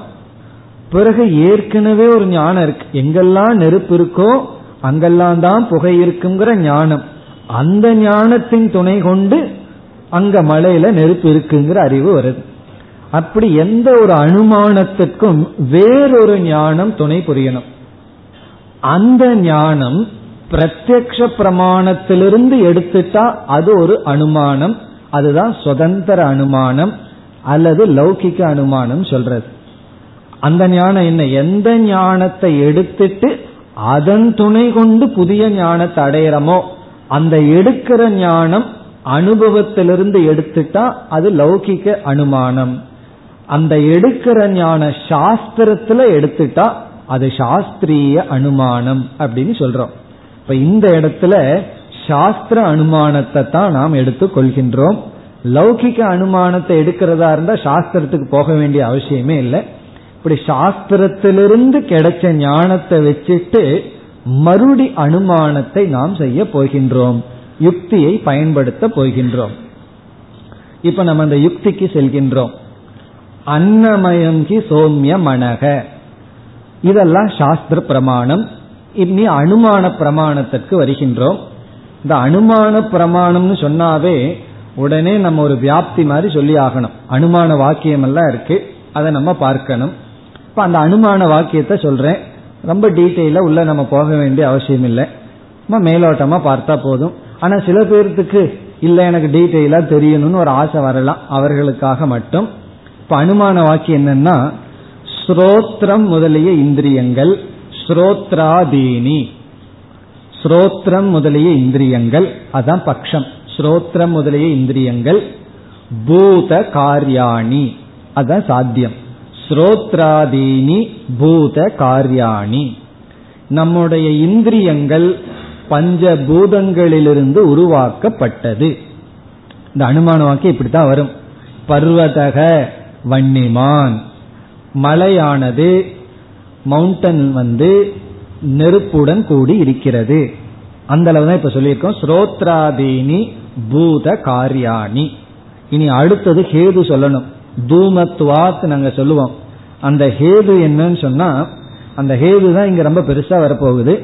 பிறகு ஏற்கனவே ஒரு ஞானம் இருக்கு. எங்கெல்லாம் நெருப்பு இருக்கோ அங்கெல்லாம் தான் புகை இருக்குங்கிற ஞானம். அந்த ஞானத்தின் துணை கொண்டு அங்க மலையில நெருப்பு இருக்குங்கிற அறிவு வருது. அப்படி எந்த ஒரு அனுமானத்திற்கும் வேறொரு ஞானம் துணை புரியணும். அந்த ஞானம் பிரத்யக்ஷ பிரமாணத்திலிருந்து எடுத்துட்டா அது ஒரு அனுமானம். அதுதான் சுதந்திர அனுமானம். அல்லது லௌகிக்க அனுமானம் சொல்றது. அந்த ஞானம் என்ன? எந்த ஞானத்தை எடுத்துட்டு அதன் துணை கொண்டு புதிய ஞானத்தை அடையிறமோ அந்த எடுக்கிற ஞானம் அனுபவத்திலிருந்து எடுத்துட்டா அது லௌகிக்க அனுமானம். அந்த எடுக்கிற ஞான சாஸ்திரத்துல எடுத்துட்டா அது சாஸ்திரிய அனுமானம் அப்படின்னு சொல்றோம். இப்ப இந்த இடத்துல சாஸ்திர அனுமானத்தை தான் நாம் எடுத்துக் லௌகிக லௌகிக்க அனுமானத்தை எடுக்கிறதா இருந்தா சாஸ்திரத்துக்கு போக வேண்டிய அவசியமே இல்லை. இப்படி சாஸ்திரத்திலிருந்து கிடைச்ச ஞானத்தை வச்சுட்டு மறுடி அனுமானத்தை நாம் செய்ய போகின்றோம். யுக்தியை பயன்படுத்த போகின்றோம். இப்ப நம்ம அந்த யுக்திக்கு செல்கின்றோம். அன்னமயம் கி சோம்ய மனக இதெல்லாம் சாஸ்திர பிரமாணம். இனி அனுமான பிரமாணத்திற்கு வருகின்றோம். இந்த அனுமான பிரமாணம்னு சொன்னாவே உடனே நம்ம ஒரு வியாப்தி மாதிரி சொல்லி ஆகணும். அனுமான வாக்கியம் எல்லாம் இருக்கு. அதை நம்ம பார்க்கணும். இப்ப அந்த அனுமான வாக்கியத்தை சொல்றேன். ரொம்ப டீட்டெயில உள்ள நம்ம போக வேண்டிய அவசியம் இல்லை. நம்ம மேலோட்டமா பார்த்தா போதும். ஆனா சில பேர்த்துக்கு இல்ல எனக்கு டீட்டெயிலா தெரியணும்னு ஒரு ஆசை வரலாம். அவர்களுக்காக மட்டும். இப்ப அனுமான வாக்கியம் என்னன்னா ஸ்ரோத்ரம் முதலிய இந்திரியங்கள் ஸ்ரோத்ராதீனி. ஸ்ரோத்ரம் முதலிய இந்திரியங்கள் அதான் பக்ஷம். ஸ்ரோத்ரம் முதலிய இந்திரியங்கள். பூத காரியாணி. அதான் சாத்தியம். ஸ்ரோத்ராதீனி பூத காரியாணி. நம்முடைய இந்திரியங்கள் பஞ்ச பூதங்களிலிருந்து உருவாக்கப்பட்டது. இந்த அனுமான வாக்கியம் இப்படித்தான் வரும். பர்வதக வன்னிமான். மலையானது மவுண்டன் வந்து நெருப்புடன் கூடி இருக்கிறது அந்த அளவு தான் இப்ப சொல்லியிருக்கோம். ஸ்ரோத்ராதீனி பூத காரியாணி இனி அடுத்தது ஹேது சொல்லணும். தூமத்வாத் நாங்க சொல்லுவோம். அந்த ஹேது என்னன்னு சொன்னா அந்த ஹேது தான் இங்க ரொம்ப பெருசா வரப்போகுது.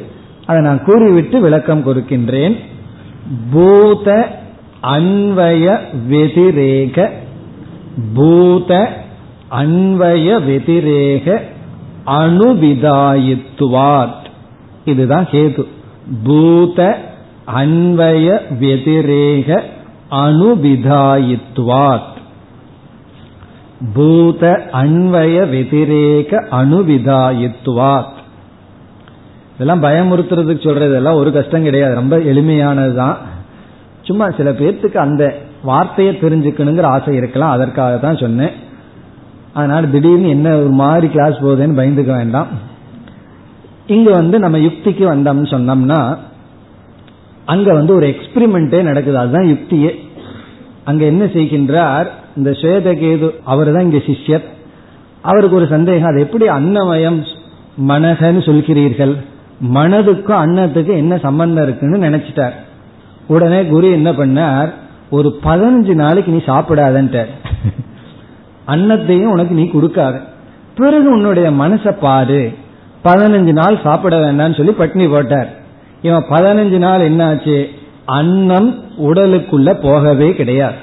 அதை நான் கூறிவிட்டு விளக்கம் கொடுக்கின்றேன். பூத அன்வய வெதிரேக பூத அன்வய வெதிரேக அணுவிதாயித்துவாத். இதுதான் ஹேது. பூத அன்வய வெதிரேக அணுவிதாயித்துவாத் பூத அன்வய வெதிரேக அணுவிதாயித்துவாத் இதெல்லாம் பயமுறுத்துறதுக்கு சொல்றது எல்லாம் ஒரு கஷ்டம் கிடையாது. ரொம்ப எளிமையானதுதான். சும்மா சில பேர்த்துக்கு அந்த வார்த்தையை தெரிஞ்சுக்கணுங்கிற ஆசை இருக்கலாம். அதற்காக தான் சொன்னேன். அதனால திடீர்னு என்ன ஒரு மாதிரி கிளாஸ் போகுதுன்னு பயந்துக்க வேண்டாம். இங்க வந்து நம்ம யுக்திக்கு வந்தோம்னு சொன்னோம்னா அங்க வந்து ஒரு எக்ஸ்பிரிமெண்டே நடக்குது. அதுதான் யுக்தியே. அங்க என்ன செய்கின்றார்? இந்த ஸ்வேதகேது அவர் தான் இங்க சிஷ்யர். அவருக்கு ஒரு சந்தேகம். அது எப்படி அன்னமயம் மனகன்னு சொல்கிறீர்கள்? மனதுக்கும் அன்னத்துக்கு என்ன சம்பந்தம் இருக்குன்னு நினைச்சிட்டார். உடனே குரு என்ன பண்ணார்? ஒரு பதினஞ்சு நாளைக்கு நீ சாப்பிடாதன்ட்ட அன்னத்தையும் உனக்கு நீ கொடுக்காத. பிறகு உன்னுடைய மனசை பாரு. பதினஞ்சு நாள் சாப்பிட வேண்டாம்னு சொல்லி பட்னி போட்டார். இவன் பதினஞ்சு நாள் என்னாச்சு? அன்னம் உடலுக்குள்ள போகவே கிடையாது.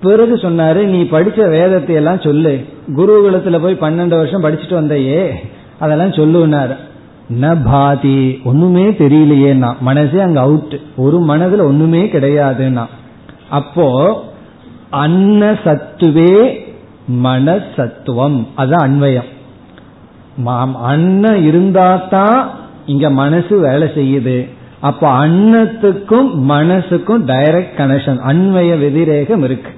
பிறகு சொன்னாரு நீ படிச்ச வேதத்தை எல்லாம் சொல்லு. குருகுலத்துல போய் பன்னெண்டு வருஷம் படிச்சுட்டு வந்தையே. அதெல்லாம் சொல்லுனாரு ந பாதி. ஒண்ணுமே தெரியலையேன்னா. மனசே அங்க அவுட் ஒரு மனதுல ஒண்ணுமே கிடையாதுன்னா. அப்போ அன்ன சத்துவே மனசத்துவம் அதான் அன்வயம். அன்னம் இருந்தாதான் இங்க மனசு வேலை செய்யுது. அப்ப அன்னத்துக்கும் மனசுக்கும் டைரக்ட் கனெக்ஷன் அன்வய வெதிரேகம் இருக்கு.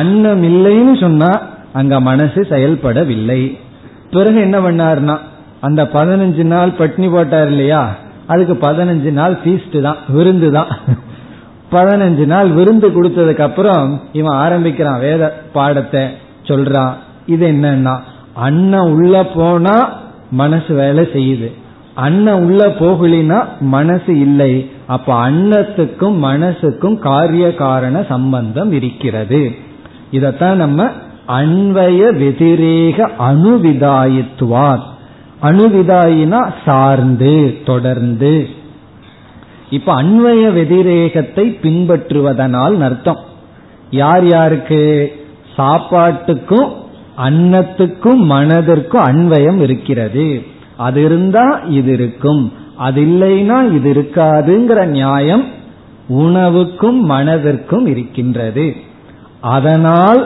அன்னம் இல்லைன்னு சொன்னா அங்க மனசு செயல்படவில்லை. பிறகு என்ன பண்ணாருன்னா அந்த பதினஞ்சு நாள் பட்னி போட்டார் இல்லையா? அதுக்கு பதினஞ்சு நாள் ஃபீஸ்ட் தான் விருந்து தான். பதினஞ்சு நாள் விருந்து கொடுத்ததுக்கு அப்புறம் இவன் ஆரம்பிக்கிறான் வேத பாடத்தை சொல்றான். இது என்னன்னா அண்ணன் உள்ள போனா மனசு வேலை செய்யுது. அண்ணன் உள்ள போகலினா மனசு இல்லை. அப்ப அன்னத்துக்கும் மனசுக்கும் காரிய காரண சம்பந்தம் இருக்கிறது. இதத்தான் நம்ம அன்வய வெதிரேக அணுவிதாயித்துவார் அணுவிதாயினா சார்ந்து தொடர்ந்து. இப்ப அன்வய வெதிரேகத்தை பின்பற்றுவதனால் அர்த்தம். யார் யாருக்கு? சாப்பாட்டுக்கும் அன்னத்துக்கும் மனதிற்கும் அன்வயம் இருக்கிறது. அது இருந்தா இது இருக்கும். அது இல்லைன்னா இது இருக்காதுங்கிற நியாயம் உணவுக்கும் மனதிற்கும் இருக்கின்றது. அதனால்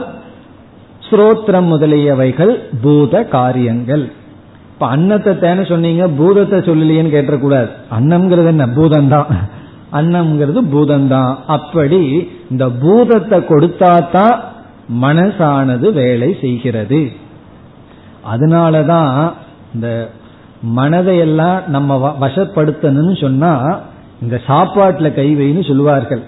ஸ்ரோத்ரம் முதலியவைகள் பூத காரியங்கள். இப்ப அன்னத்தை தேன சொன்னீங்க பூதத்தை சொல்லலையேன்னு கேட்டக்கூடாது அன்னம்ங்கிறது என்ன? பூதம்தான். அன்னம்ங்கிறது பூதம்தான். அப்படி இந்த பூதத்தை கொடுத்தாதான் மனசானது வேலை செய்கிறது. அதனாலதான் இந்த மனதையெல்லாம் நம்ம வசப்படுத்தணும்னு சொன்னா இந்த சாப்பாட்டுல கை வைன்னு சொல்லுவார்கள்.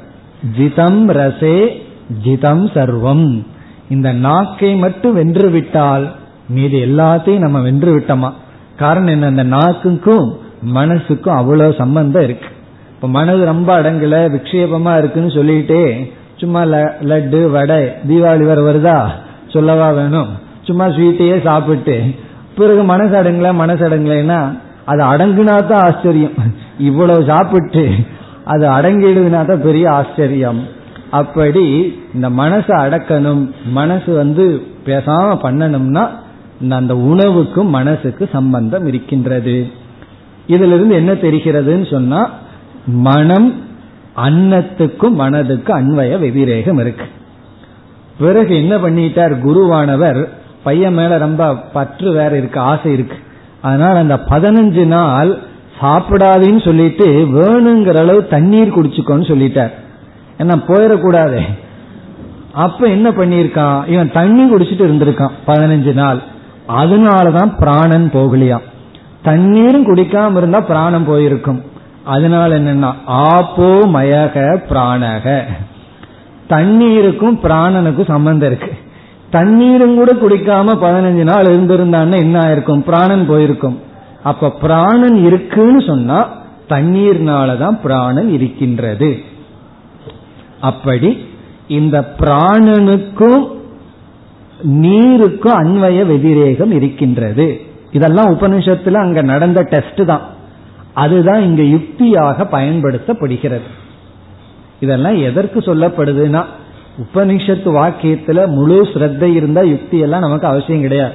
ஜிதம் ரசே ஜிதம் சர்வம். இந்த நாக்கை மட்டும் வென்று விட்டால் மீது எல்லாத்தையும் நம்ம வென்று விட்டோமா காரணம் என்ன? இந்த நாக்குக்கும் மனசுக்கும் அவ்வளவு சம்பந்தம் இருக்கு. இப்ப மனது ரொம்ப அடங்கல விக்ஷேபமா இருக்குன்னு சொல்லிட்டே சும்மா லட்டு வடை தீபாவளி வர வருதா? சொல்லவா வேணும். சும்மா ஸ்வீட்டையே சாப்பிட்டு பிறகு மனசு அடங்கல மனசு அடங்கலைன்னா அது அடங்குனா தான் ஆச்சரியம். இவ்வளவு சாப்பிட்டு அது அடங்கிடுதுனா தான் பெரிய ஆச்சரியம். அப்படி இந்த மனசை அடக்கணும் மனசு வந்து பேசாம பண்ணணும்னா அந்த உணவுக்கும் மனசுக்கு சம்பந்தம் இருக்கின்றது. இதுல இருந்து என்ன தெரிகிறதுன்னு சொன்னா மனம் அன்னத்துக்கும் மனதுக்கும் அன்வய வெதிரேகம் இருக்கு. பிறகு என்ன பண்ணிட்டார் குருவானவர் பையன் மேல ரொம்ப பற்று வேற இருக்கு ஆசை இருக்கு. அதனால அந்த பதினஞ்சு நாள் சாப்பிடாதுன்னு சொல்லிட்டு வேணுங்கிற அளவு தண்ணீர் குடிச்சுக்கோன்னு சொல்லிட்டார். ஏன்னா போயிடக்கூடாது. அப்ப என்ன பண்ணியிருக்கான்? இவன் தண்ணி குடிச்சிட்டு இருந்திருக்கான் பதினஞ்சு நாள். அதனாலதான் பிராணன் போகலையா தண்ணீரும் குடிக்காம இருந்தா பிராணம் போயிருக்கும். அதனால என்னன்னா ஆப்போ மயக பிராணக. தண்ணீருக்கும் பிராணனுக்கும் சம்பந்தம் இருக்கு. தண்ணீரும் கூட குடிக்காம பதினஞ்சு நாள் இருந்திருந்தான்னு என்ன ஆயிருக்கும்? பிராணன் போயிருக்கும். அப்ப பிராணன் இருக்குன்னு சொன்னா தண்ணீர்னாலதான் பிராணன் இருக்கின்றது. அப்படி இந்த பிராணனுக்கும் நீருக்கும் அன்வய வெதிரேகம் இருக்கின்றது. இதெல்லாம் உபனிஷத்துல அங்க நடந்த டெஸ்ட் தான். அதுதான் இங்க யுக்தியாக பயன்படுத்தப்படுகிறது. இதெல்லாம் எதற்கு சொல்லப்படுதுன்னா உபனிஷத்து வாக்கியத்துல முழு ஸ்ரத்தை இருந்தா யுக்தி எல்லாம் நமக்கு அவசியம் கிடையாது.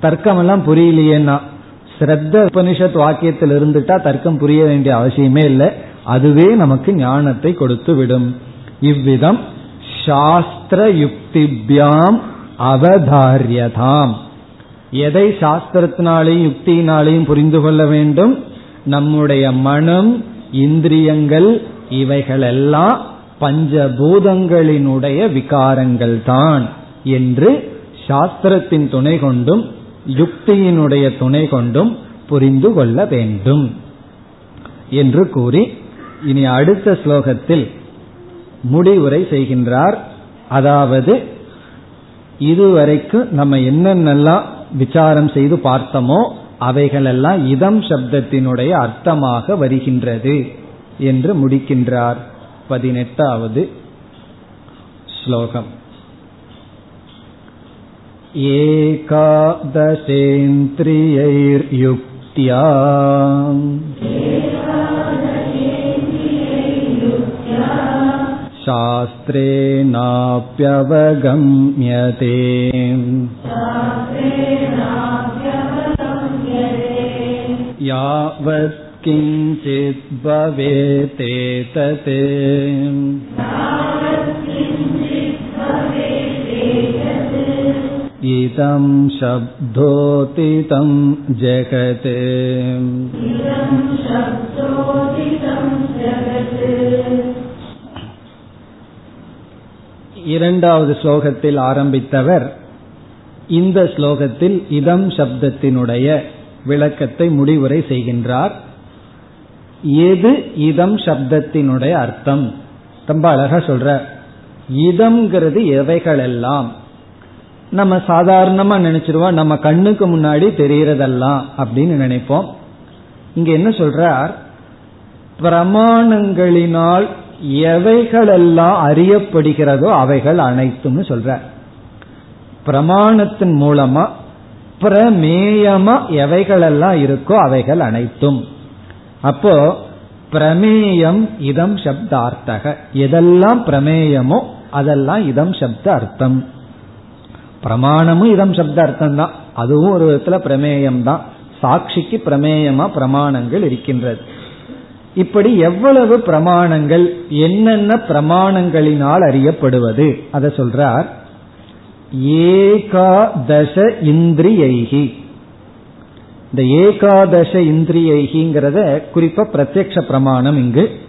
தர்க்கம் எல்லாம் புரியலையேன்னா ஸ்ரத்த உபனிஷத் வாக்கியத்தில் இருந்துட்டா தர்க்கம் புரிய வேண்டிய அவசியமே இல்லை. அதுவே நமக்கு ஞானத்தை கொடுத்து விடும். இவ்விதம் சாஸ்திர யுக்திபியாம் அவதாரியதாம். எதை சாஸ்திரத்தினாலையும் யுக்தியினாலையும் புரிந்து கொள்ள வேண்டும்? நம்முடைய மனம் இந்திரியங்கள் இவைகளெல்லாம் பஞ்சபூதங்களினுடைய விகாரங்கள் தான் என்று சாஸ்திரத்தின் துணை கொண்டும் யுக்தியினுடைய துணை கொண்டும் புரிந்து கொள்ள வேண்டும் என்று கூறி இனி அடுத்த ஸ்லோகத்தில் முடிவுரை செய்கின்றார். அதாவது இதுவரைக்கும் நம்ம என்னென்னலாம் விசாரம் செய்து பார்த்தோமோ அவைகளெல்லாம் இதம் சப்தத்தினுடைய அர்த்தமாக வருகின்றது என்று முடிக்கின்றார். பதினெட்டாவது श्लोकम् एकादशेन्द्रियैर्युक्त्या शास्त्रेणाप्यवगम्यते यावत् किञ्चित् भवेतेतत् इदं शब्दोतितं जगत् இரண்டாவது ஸ்லோகத்தில் ஆரம்பித்தவர் இந்த ஸ்லோகத்தில் இதம் சப்தத்தினுடைய விளக்கத்தை முடிவுரை செய்கின்றார் எது இதம் சப்தத்தினுடைய அர்த்தம்? ரொம்ப அழகா சொல்ற. இதம்ங்கிறது எவைகளெல்லாம்? நம்ம சாதாரணமா நினைச்சிருவோம் நம்ம கண்ணுக்கு முன்னாடி தெரிகிறதெல்லாம் அப்படின்னு நினைப்போம். இங்க என்ன சொல்றார்? பிரமாணங்களினால் எவைகளெல்லாம் அறியப்படுகிறதோ அவைகள் அனைத்தும்னு சொல்ற பிரமாணத்தின் மூலமா பிரமேயமா எவைகளெல்லாம் இருக்கோ அவைகள் அனைத்தும். அப்போ பிரமேயம் இதம் சப்தார்த்தக. எதெல்லாம் பிரமேயமோ அதெல்லாம் இதம் சப்த அர்த்தம் பிரமாணமும் இதம் சப்த அர்த்தம் தான் அதுவும் ஒரு விதத்துல பிரமேயம் தான் சாட்சிக்கு பிரமேயமா பிரமாணங்கள் இருக்கின்றது. இப்படி எவ்வளவு பிரமாணங்கள் என்னென்ன பிரமாணங்களினால் அறியப்படுவது? அதை சொல்றார். ஏகாதச இந்திரியைகி. இந்த ஏகாதச இந்திரியைகிங்கிறத குறிப்பா பிரத்யக்ஷ பிரமாணம் இங்கு.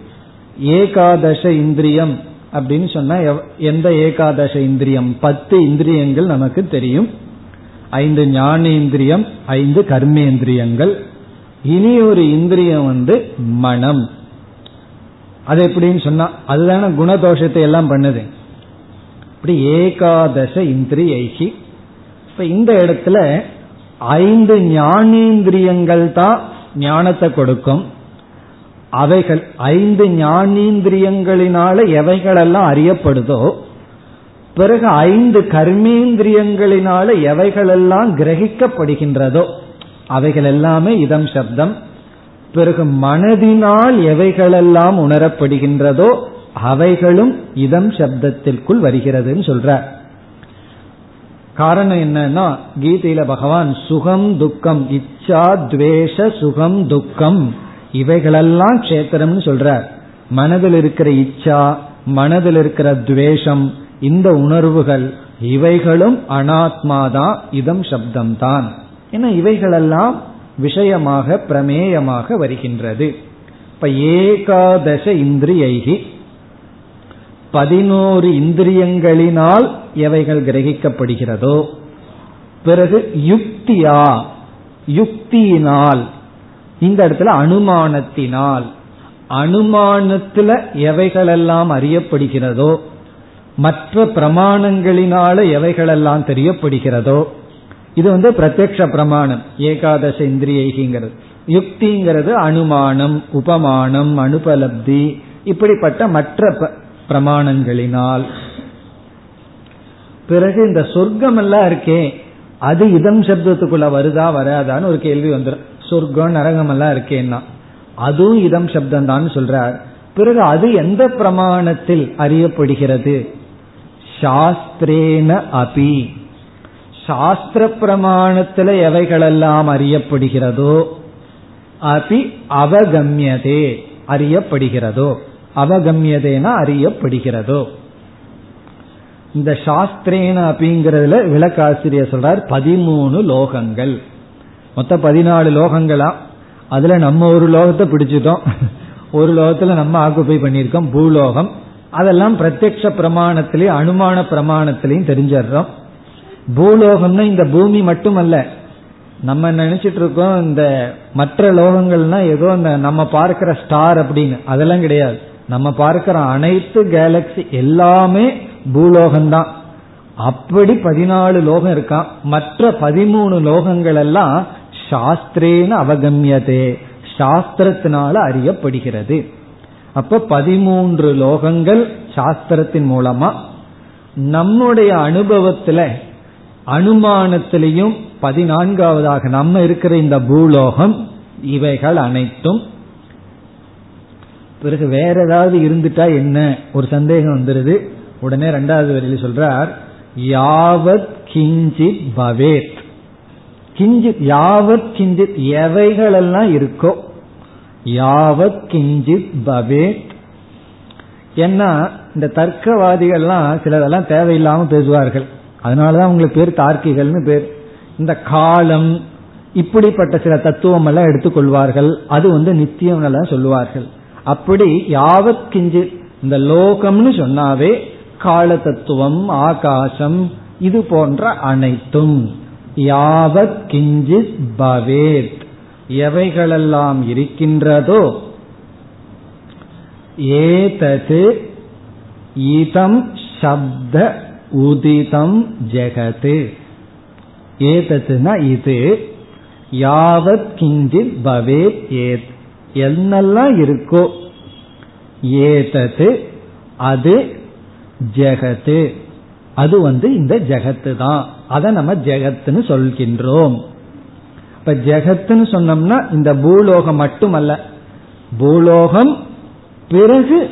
ஏகாதச இந்திரியம் அப்படின்னு சொன்னா எந்த ஏகாதச இந்திரியம்? பத்து இந்திரியங்கள் நமக்கு தெரியும். ஐந்து ஞானேந்திரியம் ஐந்து கர்மேந்திரியங்கள். இனி ஒரு இந்திரியம் வந்து மனம். அது எப்படின்னு சொன்னா அதுதான குணதோஷத்தை எல்லாம் பண்ணுது. இப்படி ஏகாதச இந்திரியைகி. இப்ப இந்த இடத்துல ஐந்து ஞானேந்திரியங்கள் தான் ஞானத்தை கொடுக்கும். அவைகள் ஐந்து ஞானேந்திரியங்களினால எவைகளெல்லாம் அறியப்படுதோ பிறகு ஐந்து கர்மேந்திரியங்களினால எவைகளெல்லாம் கிரகிக்கப்படுகின்றதோ அவைகள் எல்லாமே இதம் சப்தம். பிறகு மனதினால் எவைகளெல்லாம் உணரப்படுகின்றதோ அவைகளும் இதம் சப்தத்திற்குள் வருகிறதுன்னு சொல்ற காரணம் என்னன்னா கீதையில பகவான் சுகம் துக்கம் இச்சா துவேஷ சுகம் துக்கம். இவைகளெல்லாம் கஷேத்திரம்னு சொல்றார். மனதில் இருக்கிற இச்சா மனதில் இருக்கிற துவேஷம் இந்த உணர்வுகள் இவைகளும் அனாத்மாதான் இதம் சப்தம் தான் ஏன்னா இவைகளெல்லாம் விஷயமாக பிரமேயமாக வருகின்றது. இப்ப ஏகாதச இந்திரியைகி பதினோரு இந்திரியங்களினால் எவைகள் கிரகிக்கப்படுகிறதோ பிறகு யுக்தியா யுக்தியினால் இந்த இடத்துல அனுமானத்தினால் அனுமானத்துல எவைகளெல்லாம் அறியப்படுகிறதோ மற்ற பிரமாணங்களினால எவைகளெல்லாம் தெரியப்படுகிறதோ இது வந்து பிரத்யக்ஷ பிரமாணம் ஏகாதச இந்திரியைங்கிறது யுக்திங்கிறது அனுமானம் உபமானம் அனுபலப்தி இப்படிப்பட்ட மற்ற பிரமாணங்களினால். பிறகு இந்த சொர்க்கம் எல்லாம் இருக்கே அது இதம் சப்தத்துக்குள்ள வருதா வராதான்னு ஒரு கேள்வி வந்துடும் சொர்க்கம் நரகம் எல்லாம் இருக்கேன்னா. அதுவும் இதம் சப்தம் தான் சொல்றார். பிறகு அது எந்த பிரமாணத்தில் அறியப்படுகிறது? சாஸ்திரேன அபி. சாஸ்திர பிரமாணத்துல எவைகளெல்லாம் அறியப்படுகிறதோ அபி அவகமியதே அறியப்படுகிறதோ. அவகமியதேனா அறியப்படுகிறதோ. இந்த சாஸ்திரேன அப்படிங்கறதுல விளக்காசிரியர் சொல்றார் பதிமூணு லோகங்கள். மொத்தம் பதினாலு லோகங்களா? அதுல நம்ம ஒரு லோகத்தை பிடிச்சிட்டோம். ஒரு லோகத்துல நம்ம ஆக்குப்பை பண்ணியிருக்கோம் பூலோகம். அதெல்லாம் பிரத்யக்ஷ பிரமாணத்திலையும் அனுமான பிரமாணத்திலையும் தெரிஞ்சிடுறோம். பூலோகம்னா இந்த பூமி மட்டுமல்ல. நம்ம நினைச்சிட்டு இருக்கோம் இந்த மற்ற லோகங்கள்னா ஏதோ இந்த நம்ம பார்க்கிற ஸ்டார் அப்படின்னு. அதெல்லாம் கிடையாது. நம்ம பார்க்கிற அனைத்து கேலக்சி எல்லாமே பூலோகம்தான். அப்படி பதினாலு லோகம் இருக்கான் மற்ற பதிமூணு லோகங்கள் எல்லாம் சாஸ்திரேன அவகமியதே. சாஸ்திரத்தினால அறியப்படுகிறது. அப்ப பதிமூன்று லோகங்கள் சாஸ்திரத்தின் மூலமா. நம்முடைய அனுபவத்துல அனுமானத்திலையும் பதினான்காவதாக நம்ம இருக்கிற இந்த பூலோகம் இவைகள் அனைத்தும் பிறகு வேற ஏதாவது இருந்துட்டா என்ன? ஒரு சந்தேகம் வந்துருது. உடனே ரெண்டாவது வரையில் சொல்றார் யாவத் கிஞ்சித் பவேத். கிஞ்சித் யாவத் கிஞ்சித் எவைகளெல்லாம் இருக்கோ யாவத் கிஞ்சித் பவேத். ஏன்னா இந்த தர்க்கவாதிகள்லாம் சிலதெல்லாம் தேவையில்லாம பேசுவார்கள். அதனாலதான் உங்களுக்கு பேர் தார்க்கிகள்னு பேர். இந்த காலம் இப்படிப்பட்ட சில தத்துவம் எல்லாம் எடுத்துக்கொள்வார்கள். அது வந்து நித்தியம் எல்லாம் சொல்லுவார்கள். அப்படி யாவத் கிஞ்சு இந்த லோகம்னு சொன்னாவே கால தத்துவம் ஆகாசம் இது போன்ற அனைத்தும். யாவத் கிஞ்சித் பவேத். எவைகளெல்லாம் இருக்கின்றதோ ஏதது இதம் சப்த உதிதம் ஜெகது. ஏதத்துனா இது யாவத் கிஞ்சித் பவேத் ஏத். என்னெல்லாம் இருக்கோ ஏதது அது ஜெகத்து. அது வந்து இந்த ஜெகத்து தான். அதை நம்ம ஜெகத்துன்னு சொல்கின்றோம். இப்ப ஜெகத்துன்னு சொன்னோம்னா இந்த பூலோகம் மட்டுமல்ல. பூலோகம் பிறகு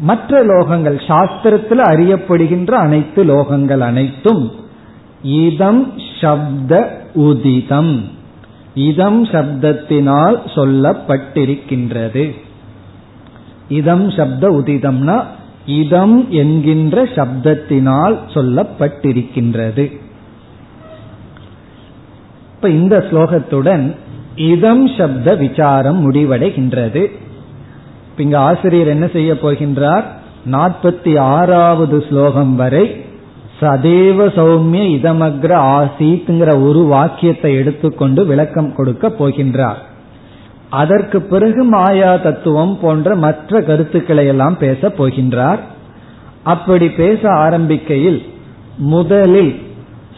மற்ற லோகங்கள் சாஸ்திரத்தில் அறியப்படுகின்ற அனைத்து லோகங்கள் அனைத்தும். இதம் சப்த உதிதம். இதம் சப்தத்தினால் சொல்லப்பட்டிருக்கின்றது. இதம் சப்த உதிதம்னா இதம் என்கின்ற சப்தத்தினால் சொல்லப்பட்டிருக்கின்றது. இப்ப இந்த ஸ்லோகத்துடன் இதம் சப்த விசாரம் முடிவடைகின்றது. இங்க ஆசிரியர் என்ன செய்ய போகின்றார்? நாற்பத்தி ஆறாவது ஸ்லோகம் வரை சதேவ சௌமிய இதமக்ர ஆசித்ங்கிற ஒரு வாக்கியத்தை எடுத்துக்கொண்டு விளக்கம் கொடுக்க போகின்றார். அதற்கு பிறகு மாயா தத்துவம் போன்ற மற்ற கருத்துக்களை எல்லாம் பேச போகின்றார். அப்படி பேச ஆரம்பிக்கையில் முதலில்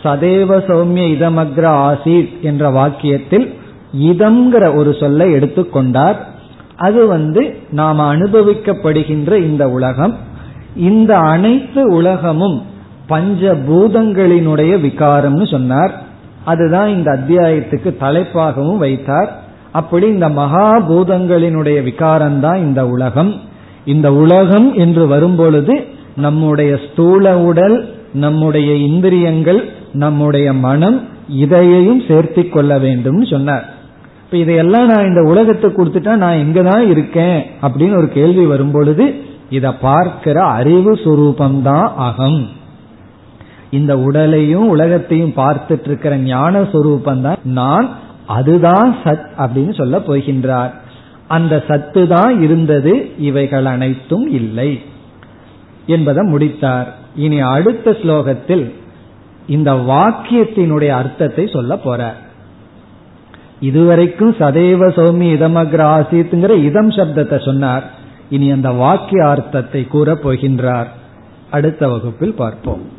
சதேவ சௌமிய இதமக்ர ஆசித் என்ற வாக்கியத்தில் இதம்ங்கிற ஒரு சொல்லை எடுத்துக்கொண்டார் அது வந்து நாம் அனுபவிக்கப்படுகின்ற இந்த உலகம். இந்த அனைத்து உலகமும் பஞ்ச பூதங்களினுடைய விகாரம்னு சொன்னார். அதுதான் இந்த அத்தியாயத்துக்கு தலைப்பாகவும் வைத்தார். அப்படி இந்த மகாபூதங்களினுடைய விகாரம்தான் இந்த உலகம். இந்த உலகம் என்று வரும்பொழுது நம்முடைய ஸ்தூல உடல் நம்முடைய இந்திரியங்கள் நம்முடைய மனம் இதையையும் சேர்த்தி கொள்ள வேண்டும் சொன்னார். இப்ப இதையெல்லாம் நான் இந்த உலகத்தை கொடுத்துட்டா நான் எங்கதான் இருக்கேன் அப்படின்னு ஒரு கேள்வி வரும்பொழுது இதை பார்க்கிற அறிவு சுரூபம்தான் அகம். இந்த உடலையும் உலகத்தையும் பார்த்துட்டு இருக்கிற ஞான சுரூபம் தான் நான் அதுதான் சத் அப்படின்னு சொல்ல போகின்றார். அந்த சத்து தான் இருந்தது இவைகள் அனைத்தும் இல்லை என்பதை முடித்தார். இனி அடுத்த ஸ்லோகத்தில் இந்த வாக்கியத்தினுடைய அர்த்தத்தை சொல்ல போறார். இதுவரைக்கும் சதேவ சௌமி இதமக்ர ஆசித்துங்கிற இதம் சப்தத்தை சொன்னார். இனி அந்த வாக்கிய அர்த்தத்தை கூற போகின்றார். அடுத்த வகுப்பில் பார்ப்போம்.